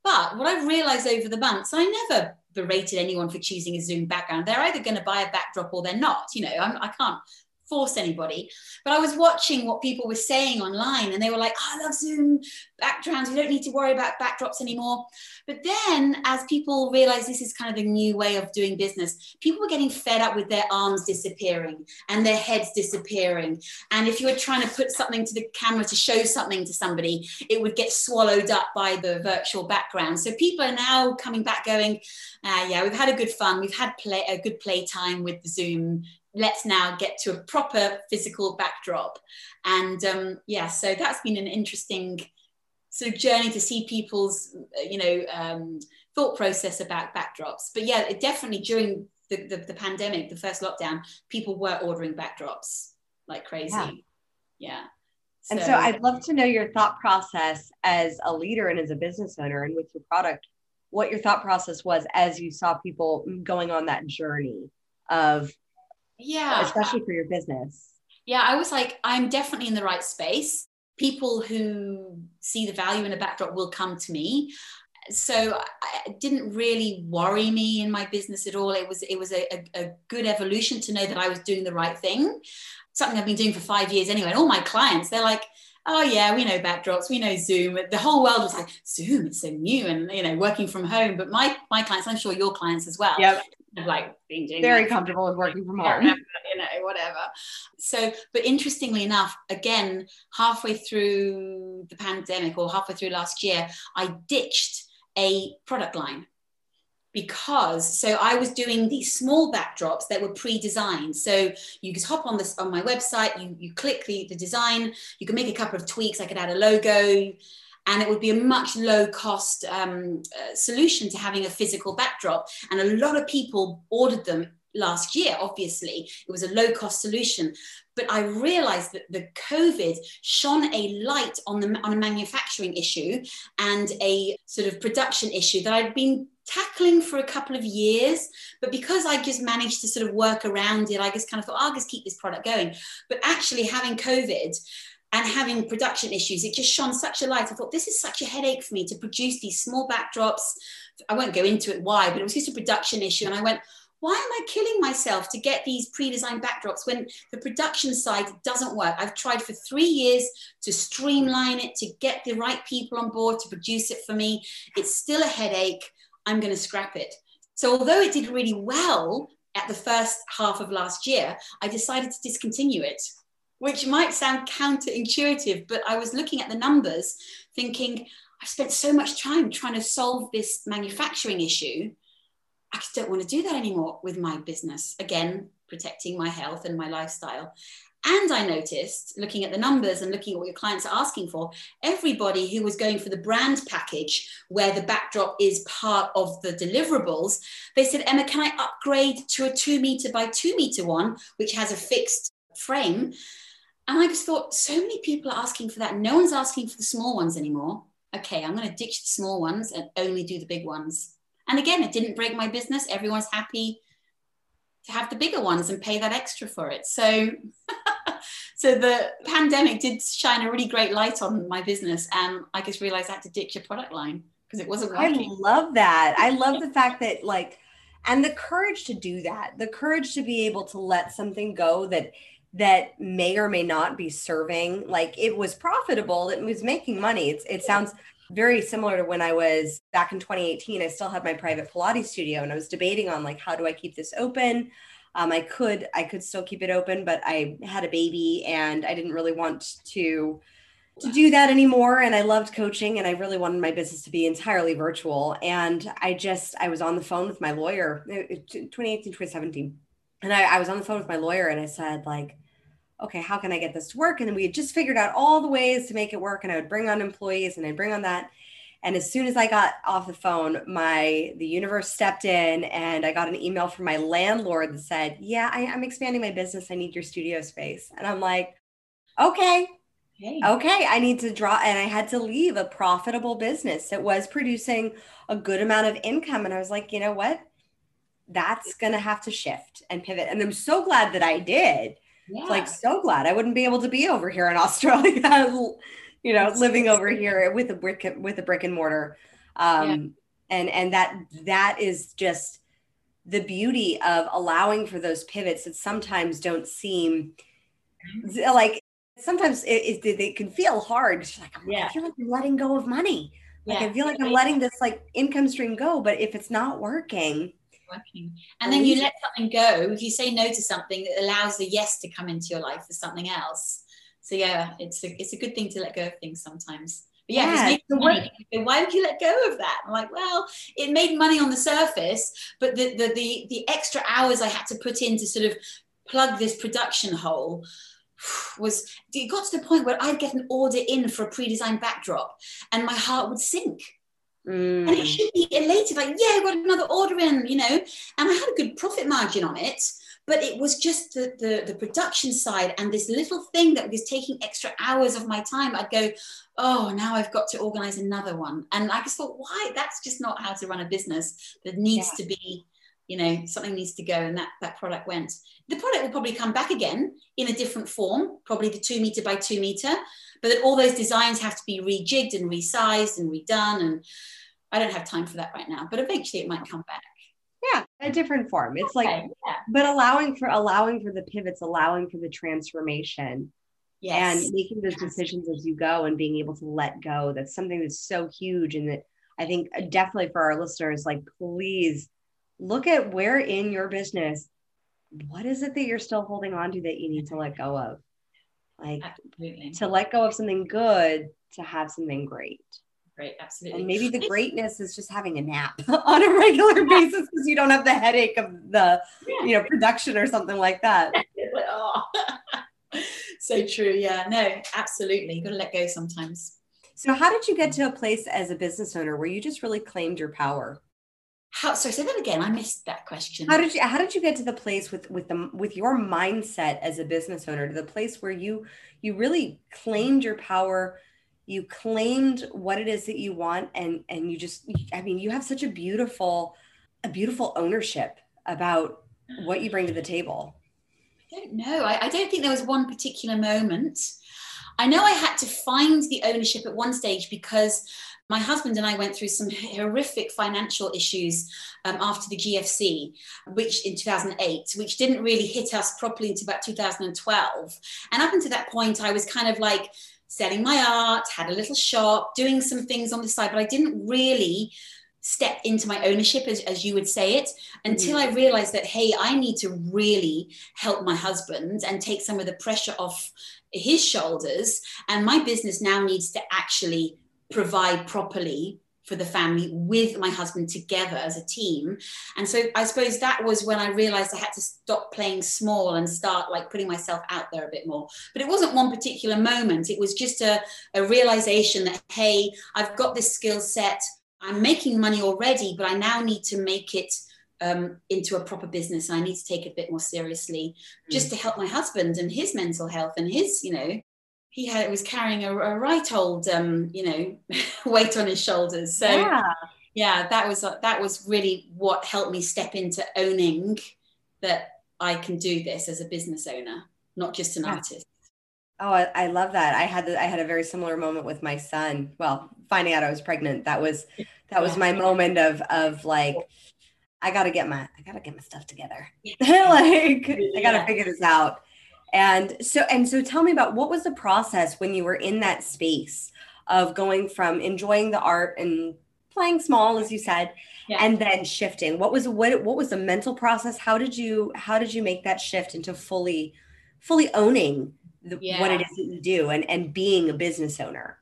But what I've realized over the months, I never berated anyone for choosing a Zoom background. They're either going to buy a backdrop or they're not. You know, I'm, I can not force anybody. But I was watching what people were saying online and they were like, oh, I love Zoom backgrounds. We don't need to worry about backdrops anymore. But then as people realized this is kind of a new way of doing business, people were getting fed up with their arms disappearing and their heads disappearing. And if you were trying to put something to the camera to show something to somebody, it would get swallowed up by the virtual background. So people are now coming back going, uh, yeah, we've had a good fun. We've had play, a good play time with the Zoom let's now get to a proper physical backdrop. And um, yeah, so that's been an interesting sort of journey to see people's, you know, um, thought process about backdrops. But yeah, it definitely during the, the, the, pandemic, the first lockdown, people were ordering backdrops like crazy. Yeah. yeah. So, and so I'd love to know your thought process as a leader and as a business owner and with your product, what your thought process was as you saw people going on that journey of yeah. Especially for your business. Yeah, I was like, I'm definitely in the right space. People who see the value in a backdrop will come to me. So it didn't really worry me in my business at all. It was it was a, a, a good evolution to know that I was doing the right thing. Something I've been doing for five years anyway. And all my clients, they're like, oh yeah, we know backdrops, we know Zoom. The whole world was like, Zoom, it's so new and you know, working from home. But my my clients, I'm sure your clients as well, yep like being very comfortable with working from home you know whatever so but interestingly enough again halfway through the pandemic or halfway through last year i ditched a product line because so I was doing these small backdrops that were pre-designed. So you just hop on this on my website, you you click the, the design, you can make a couple of tweaks. I could add a logo, and it would be a much low cost um, uh, solution to having a physical backdrop. And a lot of people ordered them last year, obviously. It was a low cost solution. But I realized that the COVID shone a light on, the, on a manufacturing issue and a sort of production issue that I'd been tackling for a couple of years. But because I just managed to sort of work around it, I just kind of thought, I'll just keep this product going. But actually, having COVID, and having production issues, it just shone such a light. I thought, this is such a headache for me to produce these small backdrops. I won't go into it why, but it was just a production issue. And I went, why am I killing myself to get these pre-designed backdrops when the production side doesn't work? I've tried for three years to streamline it, to get the right people on board to produce it for me. It's still a headache. I'm going to scrap it. So although it did really well at the first half of last year, I decided to discontinue it which might sound counterintuitive, but I was looking at the numbers thinking, I've spent so much time trying to solve this manufacturing issue. I just don't want to do that anymore with my business. Again, protecting my health and my lifestyle. And I noticed, looking at the numbers and looking at what your clients are asking for, everybody who was going for the brand package, where the backdrop is part of the deliverables, they said, Emma, can I upgrade to a two meter by two meter one, which has a fixed frame? And I just thought, so many people are asking for that. No one's asking for the small ones anymore. Okay, I'm going to ditch the small ones and only do the big ones. And again, it didn't break my business. Everyone's happy to have the bigger ones and pay that extra for it. So, (laughs) so the pandemic did shine a really great light on my business, and I just realized I had to ditch a product line because it wasn't working. I love that. I love the (laughs) fact that like, and the courage to do that, the courage to be able to let something go that that may or may not be serving like it was profitable it was making money it's, it sounds very similar to when i was back in 2018 i still had my private pilates studio and i was debating on like how do i keep this open? Um, i could i could still keep it open but i had a baby and i didn't really want to to do that anymore and i loved coaching and i really wanted my business to be entirely virtual. And i just i was on the phone with my lawyer 2018 2017 and I, I was on the phone with my lawyer and I said, like, okay, how can I get this to work? And then we had just figured out all the ways to make it work. And I would bring on employees and I'd bring on that. And as soon as I got off the phone, my the universe stepped in and I got an email from my landlord that said, Yeah, I, am expanding my business. I need your studio space. And I'm like, okay. Hey. Okay, I need to draw, and I had to leave a profitable business that was producing a good amount of income. And I was like, you know what? that's going to have to shift and pivot. And I'm so glad that I did. Yeah. Like, so glad I wouldn't be able to be over here in (laughs) Australia, you know, living over here with a brick, with a brick and mortar. Um, yeah. and, and that, that is just the beauty of allowing for those pivots that sometimes don't seem like sometimes it, it, it can feel hard. She's like, Yeah. I feel like I'm letting go of money. Like Yeah. I feel like I'm letting this like income stream go, but if it's not working, working. And then oh, you let something go. If you say no to something, it allows the yes to come into your life for something else. So yeah, it's a it's a good thing to let go of things sometimes. But yeah, Yeah, money, why would you let go of that? I'm like, well, it made money on the surface, but the the the, the extra hours I had to put in to sort of plug this production hole (sighs) was it got to the point where I'd get an order in for a pre-designed backdrop and my heart would sink and it mm, should be elated like yeah I got another order in you know. And i had a good profit margin on it but it was just the, the the production side and this little thing that was taking extra hours of my time. I'd go oh now i've got to organize another one. And i just thought why? That's just not how to run a business. There needs to be you know something needs to go and that that product went. The product will probably come back again in a different form probably the two meter by two meter but then all those designs have to be rejigged and resized and redone and I don't have time for that right now, but eventually it might come back. yeah, a different form. It's like, yeah. but allowing for allowing for the pivots, allowing for the transformation, Yes. and making those decisions as you go, and being able to let go. That's something that's so huge, and that I think uh, definitely for our listeners, like please look at where in your business, what is it that you're still holding on to that you need to let go of, like absolutely. to let go of something good to have something great. Great, absolutely. And maybe the greatness is just having a nap (laughs) on a regular basis because you don't have the headache of the, you know, production or something like that. (laughs) (laughs) So true. Yeah, no, absolutely. You've got to let go sometimes. So, how did you get to a place as a business owner where you just really claimed your power? How so say that again. I missed that question. How did you How did you get to the place with with the with your mindset as a business owner to the place where you you really claimed your power? You claimed what it is that you want, and and you just I mean you have such a beautiful a beautiful ownership about what you bring to the table. I don't know. I, I don't think there was one particular moment. I know I had to find the ownership at one stage because my husband and I went through some horrific financial issues um, after the GFC, which in 2008, which didn't really hit us properly until about 2012. And up until that point, I was kind of like selling my art, had a little shop, doing some things on the side, but I didn't really step into my ownership as, as you would say it until i realized that hey i need to really help my husband and take some of the pressure off his shoulders and my business now needs to actually provide properly for the family with my husband together as a team. And so i suppose that was when i realized i had to stop playing small and start like putting myself out there a bit more. But it wasn't one particular moment. It was just a, a realization that hey i've got this skill set. I'm making money already but i now need to make it um, into a proper business. And i need to take it a bit more seriously just to help my husband and his mental health and his you know he had was carrying a, a right old um, you know (laughs) weight on his shoulders so yeah. yeah that was that was really what helped me step into owning that i can do this as a business owner not just an Yeah. artist Oh, I, I love that. I had the, I had a very similar moment with my son. Well, finding out I was pregnant. That was that was my moment of of like I got to get my I got to get my stuff together. (laughs) Like I got to figure this out. And so and so tell me about what was the process when you were in that space of going from enjoying the art and playing small as you said Yeah. and then shifting. What was what what was the mental process? How did you how did you make that shift into fully fully owning the, what it is that you do and and being a business owner?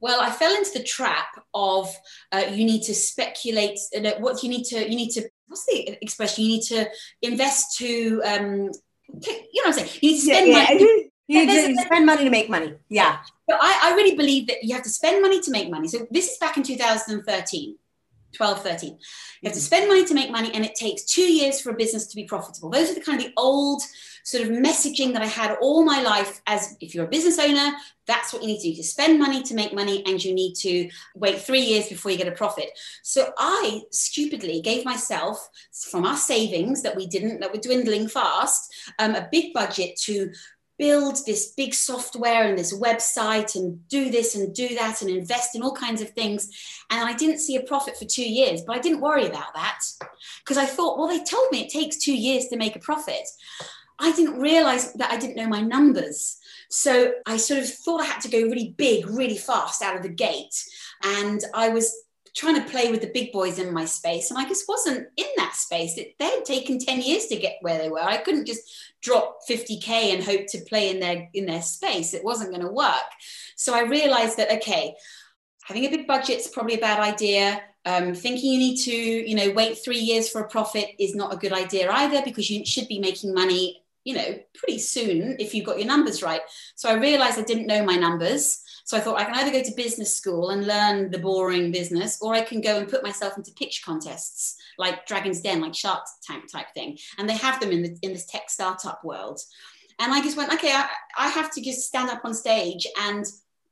well i fell into the trap of uh, you need to speculate uh, what you need to you need to what's the expression you need to invest to um you know what i'm saying you need to spend money You, Yeah, there's you a- spend money to make money. Yeah. But I, I really believe that you have to spend money to make money. So this is back in 2013, 12, 13. You have to spend money to make money, and it takes two years for a business to be profitable. Those are the kind of the old sort of messaging that I had all my life as if you're a business owner, that's what you need to do to spend money to make money, and you need to wait three years before you get a profit. So I stupidly gave myself from our savings that we didn't, that were dwindling fast, um, a big budget to build this big software and this website and do this and do that and invest in all kinds of things. And I didn't see a profit for two years, but I didn't worry about that because I thought, well, they told me it takes two years to make a profit. I didn't realize that I didn't know my numbers. So I sort of thought I had to go really big, really fast out of the gate. And I was trying to play with the big boys in my space. And I just wasn't in that space. It, they had taken 10 years to get where they were. I couldn't just drop 50K and hope to play in their in their space. It wasn't going to work. So I realized that, okay, having a big budget is probably a bad idea. Um, thinking you need to, you know, wait three years for a profit is not a good idea either because you should be making money you know, pretty soon if you've got your numbers right. So I realized I didn't know my numbers. So I thought I can either go to business school and learn the boring business, or I can go and put myself into pitch contests like Dragon's Den, like Shark Tank type thing. And they have them in the in this tech startup world. And I just went, okay, I, I have to just stand up on stage and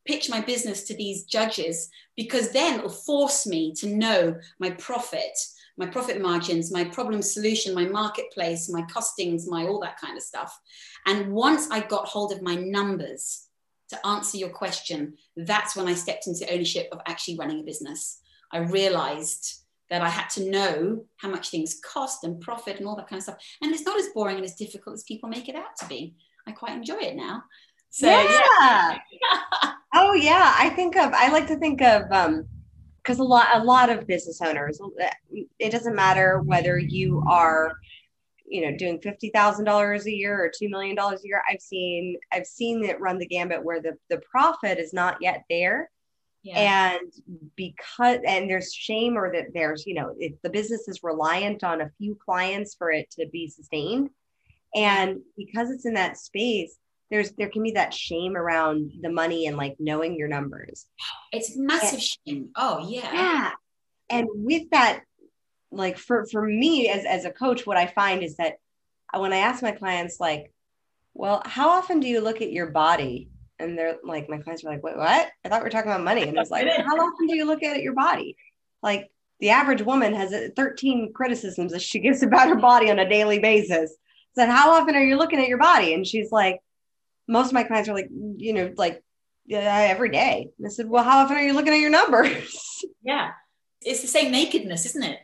pitch my business to these judges because then it'll force me to know my profit my profit margins, my problem solution, my marketplace, my costings, my all that kind of stuff. And once I got hold of my numbers to answer your question, that's when I stepped into ownership of actually running a business. I realized that I had to know how much things cost and profit and all that kind of stuff. And it's not as boring and as difficult as people make it out to be. I quite enjoy it now. So, yeah. yeah. (laughs) oh yeah, I think of I like to think of um because a lot a lot of business owners it doesn't matter whether you are you know doing $50000 a year or $2 million a year i've seen i've seen it run the gambit where the, the profit is not yet there yeah. and because and there's shame or that there's you know if the business is reliant on a few clients for it to be sustained and because it's in that space there's there can be that shame around the money and like knowing your numbers. It's massive and, shame. Oh yeah. Yeah. And with that, like for for me as as a coach, what I find is that when I ask my clients like, well, how often do you look at your body? And they're like, my clients are like, wait, what? I thought we were talking about money. And it's like, (laughs) how often do you look at your body? Like the average woman has uh, 13 criticisms that she gives about her body on a daily basis. Said, how often are you looking at your body? And she's like, most of my clients are like, you know, like yeah, every day. And I said, well, how often are you looking at your numbers? (laughs) Yeah. It's the same nakedness, isn't it?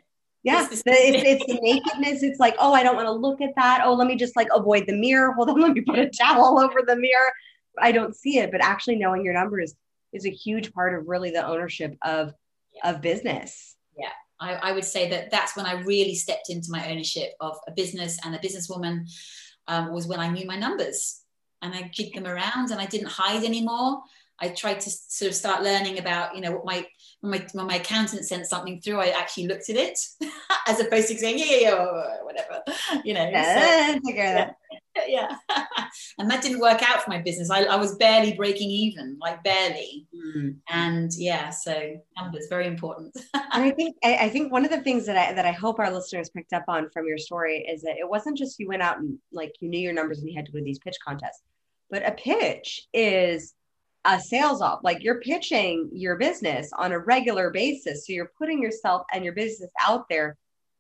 Yeah, (laughs) it's, it's, the nakedness. It's like, oh, I don't want to look at that. Oh, let me just like avoid the mirror. (laughs) Hold on, let me put a towel (laughs) over the mirror. I don't see it, but actually knowing your numbers is a huge part of really the ownership of yeah. of business. Yeah, I, I, would say that that's when I really stepped into my ownership of a business and a businesswoman. Um, was when I knew my numbers and I jigged them around and I didn't hide anymore. I tried to sort of start learning about, you know, what my when my when my accountant sent something through, I actually looked at it (laughs) as opposed to saying, yeah, yeah, yeah, whatever, (laughs) you know. Yeah, so, yeah. (laughs) yeah. and that didn't work out for my business. I, I was barely breaking even, like barely. Mm. And yeah, so numbers very important. and I think I, I think one of the things that I that I hope our listeners picked up on from your story is that it wasn't just you went out and like you knew your numbers and you had to go to these pitch contests, but a pitch is a sales off like you're pitching your business on a regular basis so you're putting yourself and your business out there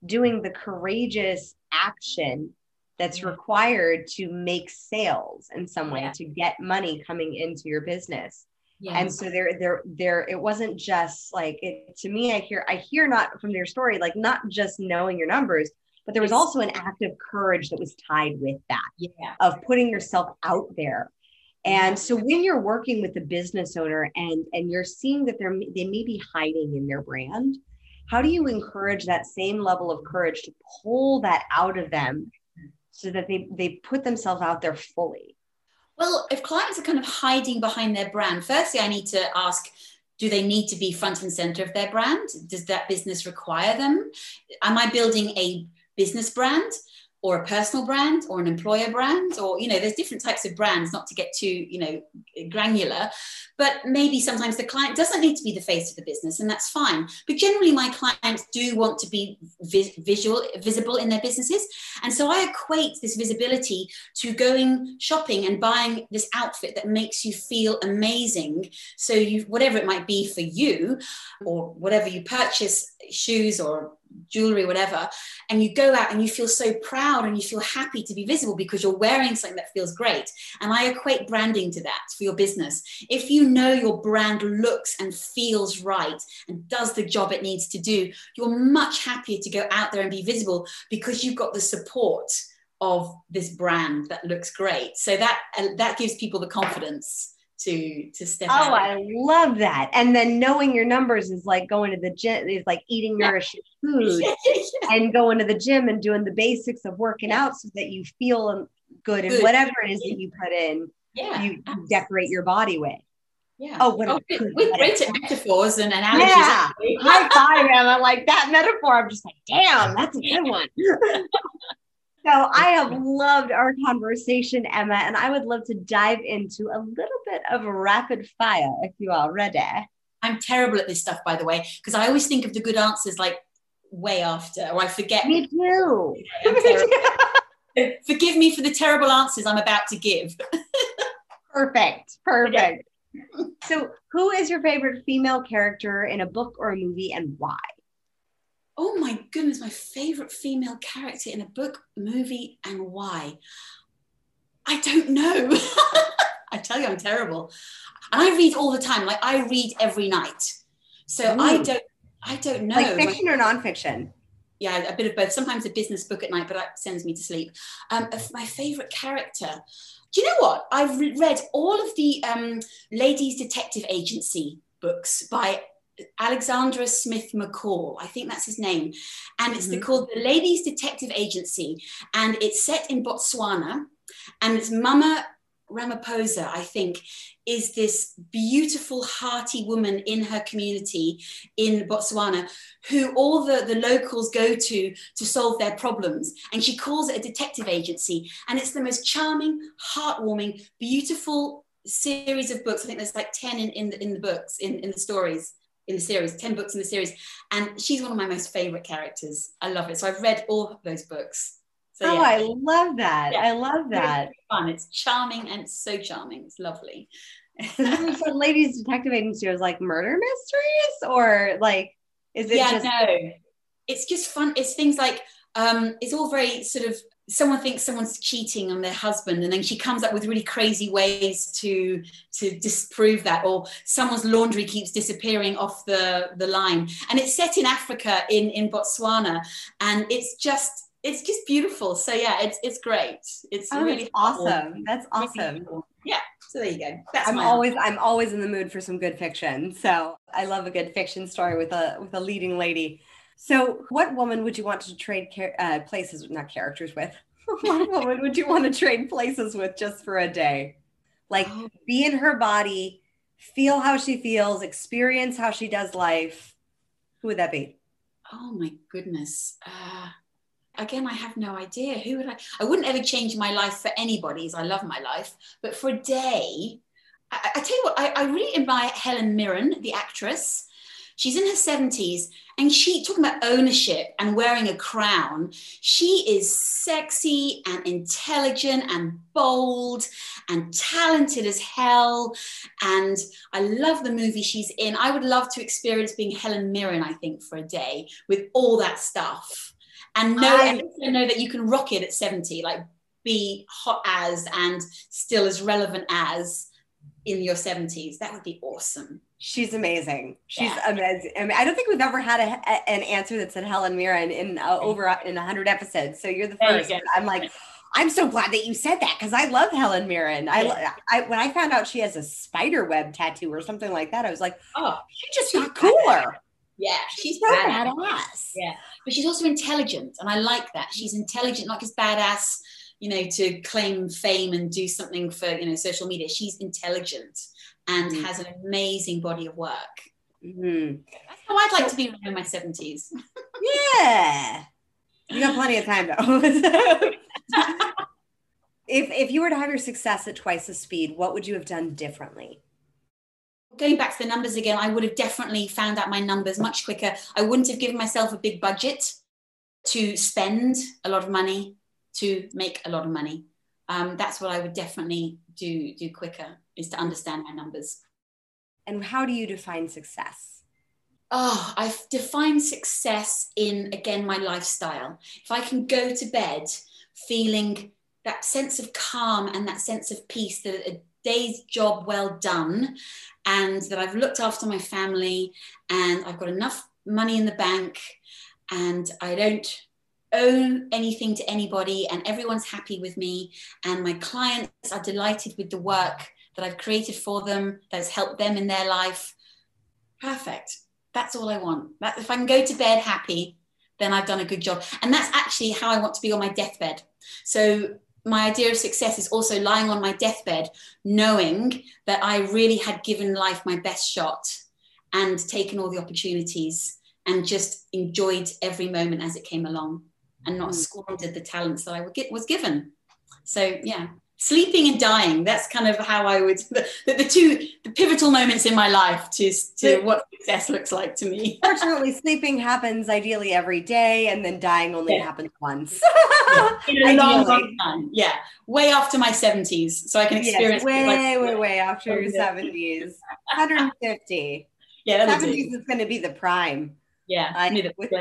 doing the courageous action that's mm-hmm. required to make sales in some way yeah. to get money coming into your business yes. and so there there there it wasn't just like it to me i hear i hear not from their story like not just knowing your numbers but there was also an act of courage that was tied with that yeah. of putting yourself out there Mm-hmm. and so when you're working with a business owner and and you're seeing that they're they may be hiding in their brand, how do you encourage that same level of courage to pull that out of them so that they they put themselves out there fully? Well, if clients are kind of hiding behind their brand, firstly, I need to ask do they need to be front and center of their brand? Does that business require them? Am I building a business brand? Or a personal brand or an employer brand or you know there's different types of brands not to get too you know granular but maybe sometimes the client doesn't need to be the face of the business and that's fine. But generally my clients do want to be vis- visual visible in their businesses. And so i equate this visibility to going shopping and buying this outfit that makes you feel amazing. So you whatever it might be for you or whatever you purchase shoes or jewelry, whatever, and you go out and you feel so proud and you feel happy to be visible because you're wearing something that feels great. And I equate branding to that for your business. If you know your brand looks and feels right and does the job it needs to do, you're much happier to go out there and be visible because you've got the support of this brand that looks great. So that uh, that gives people the confidence to to step Oh. I love that. And then knowing your numbers is like going to the gym, is like eating Yeah. nourishing food Yeah, (laughs) yeah, and going to the gym and doing the basics of working out so that you feel um, good and whatever it is that you put in, yeah, you decorate your body with. yeah. Oh, what a Oh, good we're great at metaphors and analogies. Yeah. High five, (laughs) Emma. Like that metaphor, I'm just like, damn, that's a good one. (laughs) so I have loved our conversation, Emma, and I would love to dive into a little bit of rapid fire if you are ready. I'm terrible at this stuff, by the way, because I always think of the good answers like way after, or I forget. Me too. (laughs) Forgive me for the terrible answers I'm about to give. (laughs) Perfect. Perfect. (laughs) So, who is your favorite female character in a book or a movie and why? Oh my goodness, my favorite female character in a book, movie, and why? I don't know. (laughs) I tell you, I'm terrible. And I read all the time. Like I read every night. So I don't. I don't know. Like My- fiction or nonfiction? yeah, a bit of both. Sometimes a business book at night, but that sends me to sleep. Um, my favorite character. Do you know what? I've re- read all of the um, Ladies Detective Agency books by Alexandra Smith McCall. I think that's his name. And it's the, Mhm. called The Ladies Detective Agency. And it's set in Botswana. And it's Mama Ramaphosa, I think, is this beautiful, hearty woman in her community in Botswana who all the, the locals go to to solve their problems. And she calls it a detective agency. And it's the most charming, heartwarming, beautiful series of books. I think there's like 10 in, in, the, in the books, in, in the stories, in the series, 10 books in the series. And she's one of my most favorite characters. I love it. So I've read all of those books. So oh, yeah, I love that. Yeah. I love that. it's fun. It's charming and it's so charming. It's lovely. so, ladies detective agency was like murder mysteries, or like, is it yeah, just no. It's just fun. It's things like um, it's all very sort of someone thinks someone's cheating on their husband and then she comes up with really crazy ways to to disprove that or someone's laundry keeps disappearing off the the line and it's set in africa in in botswana and it's just it's just beautiful so yeah it's it's great it's Oh, really awesome. That's awesome. yeah so there you go that's I'm always I'm always in the mood for some good fiction. So I love a good fiction story with a with a leading lady. So what woman would you want to trade uh, places not characters with? (laughs) what woman would you want to trade places with just for a day? Like Oh. be in her body, feel how she feels, experience how she does life. Who would that be? Oh my goodness. Uh, again, I have no idea. Who would I? I wouldn't ever change my life for anybody's. I love my life. But for a day, I, I tell you what, I, I really admire Helen Mirren, the actress. She's in her 70s and she, talking about ownership and wearing a crown, she is sexy and intelligent and bold and talented as hell. And I love the movie she's in. I would love to experience being Helen Mirren, I think, for a day with all that stuff. And know, I- and also know that you can rock it at 70, like be hot as and still as relevant as in your 70s. That would be awesome. She's amazing. She's Yeah. amazing. I mean, I don't think we've ever had a, a- an answer that said Helen Mirren in uh, over a- in hundred episodes. So you're the There you first. I'm like, I'm so glad that you said that because I love Helen Mirren. I, Yeah. I when I found out she has a spider web tattoo or something like that, I was like, Oh, she just got cooler. yeah, she's So badass. badass. Yeah. But she's also intelligent, and I like that. She's intelligent, not just badass, you know, to claim fame and do something for you know social media. She's intelligent and Mm. has an amazing body of work. Mhm. That's how I'd like to be in my seventies. (laughs) Yeah. You got plenty of time though. (laughs) if if you were to have your success at twice the speed, what would you have done differently? Going back to the numbers again, I would have definitely found out my numbers much quicker. I wouldn't have given myself a big budget to spend a lot of money to make a lot of money. Um, that's what I would definitely do do quicker is to understand my numbers. And how do you define success? Oh, I've defined success in again my lifestyle. If I can go to bed feeling that sense of calm and that sense of peace that a day's job well done and that I've looked after my family and I've got enough money in the bank and I don't owe anything to anybody and everyone's happy with me and my clients are delighted with the work that I've created for them that has helped them in their life. Perfect. That's all I want. That if I can go to bed happy, then I've done a good job. And that's actually how I want to be on my deathbed. So my idea of success is also lying on my deathbed, knowing that I really had given life my best shot and taken all the opportunities and just enjoyed every moment as it came along and not mm. squandered the talents that I was given. So, yeah, sleeping and dying that's kind of how i would (laughs) the, the, two the pivotal moments in my life to to what success looks like to me. (laughs) Fortunately sleeping happens ideally every day and then dying only yeah. happens once. Yeah. (laughs) in a long, long time yeah. Way after my 70s so i can experience yes, way like, way way after your 70s 150 yeah 70s is going to be the prime. Yeah uh, with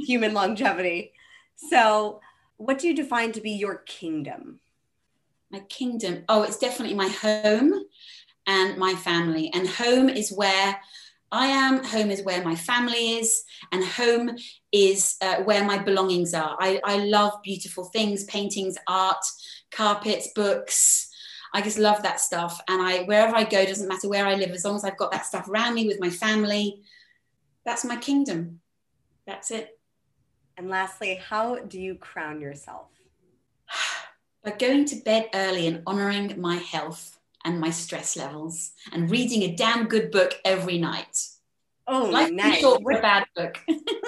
human longevity so what do you define to be your kingdom my kingdom oh it's definitely my home and my family and home is where i am home is where my family is and home is uh, where my belongings are I, I love beautiful things paintings art carpets books I just love that stuff. And I wherever I go, doesn't matter where I live, as long as I've got that stuff around me with my family, that's my kingdom. That's it. And lastly, how do you crown yourself? (sighs) by going to bed early and honoring my health and my stress levels and reading a damn good book every night. Oh, life's nice. too short for a bad book.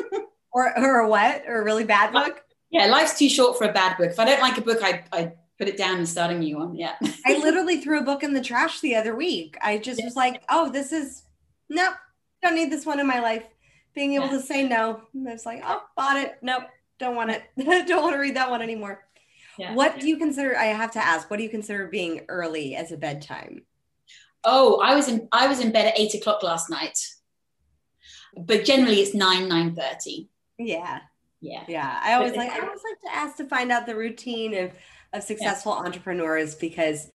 (laughs) or, or a what? Or a really bad book? Yeah, life's too short for a bad book. If I don't like a book, I, I put it down and start a new one. Yeah. (laughs) I literally threw a book in the trash the other week. I just was like, oh, this is, nope, don't need this one in my life. Being able yeah. to say no. I was like, oh, bought it. Nope, don't want it. (laughs) don't want to read that one anymore. Yeah. What do you consider? I have to ask. What do you consider being early as a bedtime? Oh, I was in I was in bed at eight o'clock last night, but generally it's nine nine thirty. Yeah, yeah, yeah. I always like I always like to ask to find out the routine of of successful yeah. entrepreneurs because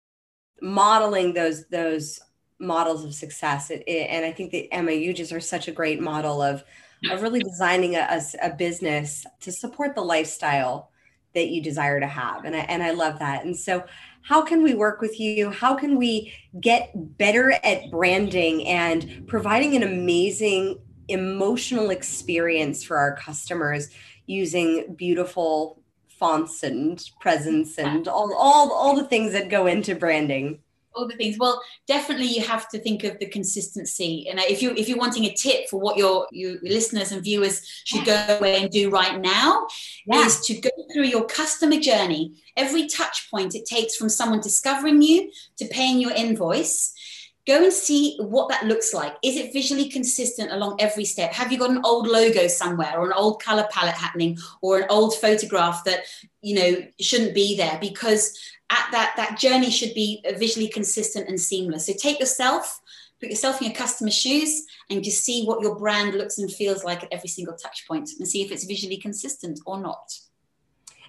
modeling those those models of success. It, it, and I think that Emma, you just are such a great model of of really designing a, a, a business to support the lifestyle that you desire to have. And I, and I love that. And so how can we work with you? How can we get better at branding and providing an amazing emotional experience for our customers using beautiful fonts and presence and all, all all the things that go into branding all the things well definitely you have to think of the consistency and if you if you're wanting a tip for what your your listeners and viewers should go away and do right now yeah. is to go through your customer journey every touch point it takes from someone discovering you to paying your invoice go and see what that looks like. Is it visually consistent along every step? Have you got an old logo somewhere or an old color palette happening or an old photograph that, you know, shouldn't be there? Because at that, that journey should be visually consistent and seamless. So take yourself, put yourself in your customer's shoes and just see what your brand looks and feels like at every single touch point and see if it's visually consistent or not.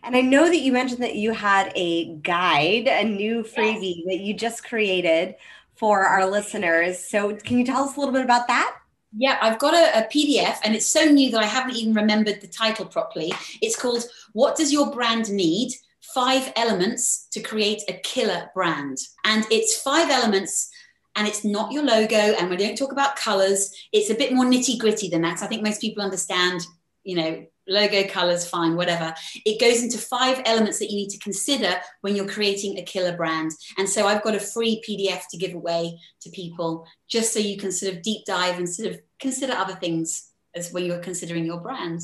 And I know that you mentioned that you had a guide, a new freebie yes. that you just created for our listeners. So, can you tell us a little bit about that? Yeah, I've got a, a, PDF and it's so new that I haven't even remembered the title properly. It's called What Does Your Brand Need? Five Elements to Create a Killer Brand. And it's five elements and it's not your logo. And we don't talk about colors. It's a bit more nitty gritty than that. I think most people understand, you know, logo colors fine whatever it goes into five elements that you need to consider when you're creating a killer brand and so i've got a free pdf to give away to people just so you can sort of deep dive and sort of consider other things as when you're considering your brand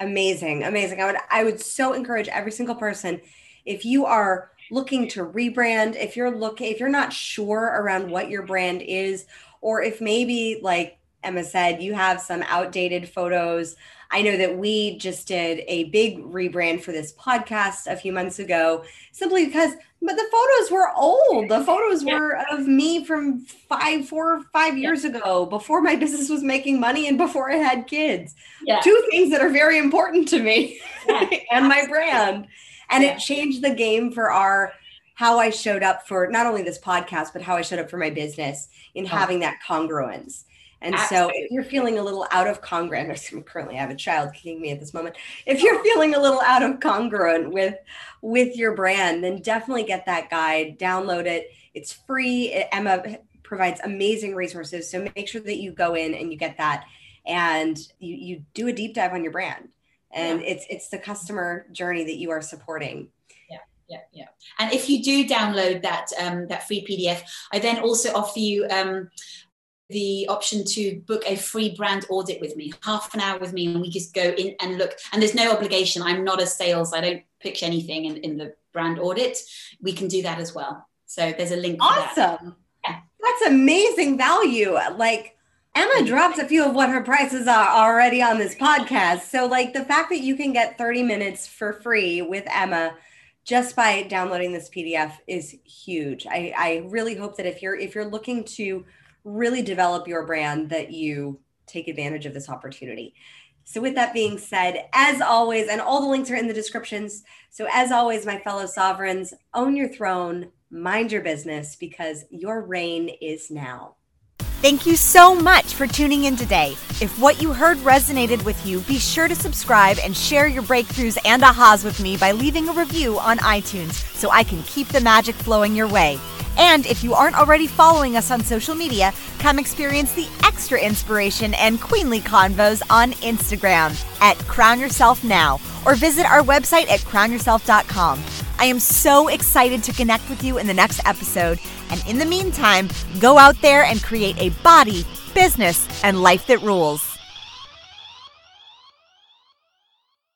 amazing amazing. I would i would so encourage every single person if you are looking to rebrand if you're looking if you're not sure around what your brand is or if maybe like emma said you have some outdated photos I know that we just did a big rebrand for this podcast a few months ago, simply because, but the photos were old. The photos were of me from five, four or five years ago, before my (laughs) business was making money and before I had kids. Yeah. Two things that are very important to me (laughs) and my brand. And it changed the game for our how I showed up for not only this podcast, but how I showed up for my business in oh. having that congruence. And Absolutely. so if you're feeling a little out of congruent, currently I have a child kicking me at this moment. If you're feeling a little out of congruent with with your brand, then definitely get that guide, download it. It's free. Emma provides amazing resources. So make sure that you go in and you get that and you, you do a deep dive on your brand. And yeah. it's it's the customer journey that you are supporting Yeah, yeah, yeah. And if you do download that um, that free PDF, I then also offer you um, the option to book a free brand audit with me, half an hour with me, and we just go in and look. And there's no obligation. I'm not a sales. I don't pitch anything in, in the brand audit. We can do that as well. So there's a link. Awesome. That. Yeah. That's amazing value. Like Emma dropped a few of what her prices are already on this podcast. So like the fact that you can get 30 minutes for free with Emma just by downloading this PDF is huge. I, I really hope that if you're if you're looking to really develop your brand, that you take advantage of this opportunity. So, with that being said, as always, and all the links are in the descriptions. So, as always, my fellow sovereigns, own your throne, mind your business, because your reign is now. Thank you so much for tuning in today. If what you heard resonated with you, be sure to subscribe and share your breakthroughs and ahas with me by leaving a review on iTunes so I can keep the magic flowing your way. And if you aren't already following us on social media, come experience the extra inspiration and queenly convos on Instagram at Crown Yourself Now or visit our website at crownyourself.com. I am so excited to connect with you in the next episode. And in the meantime, go out there and create a body, business, and life that rules.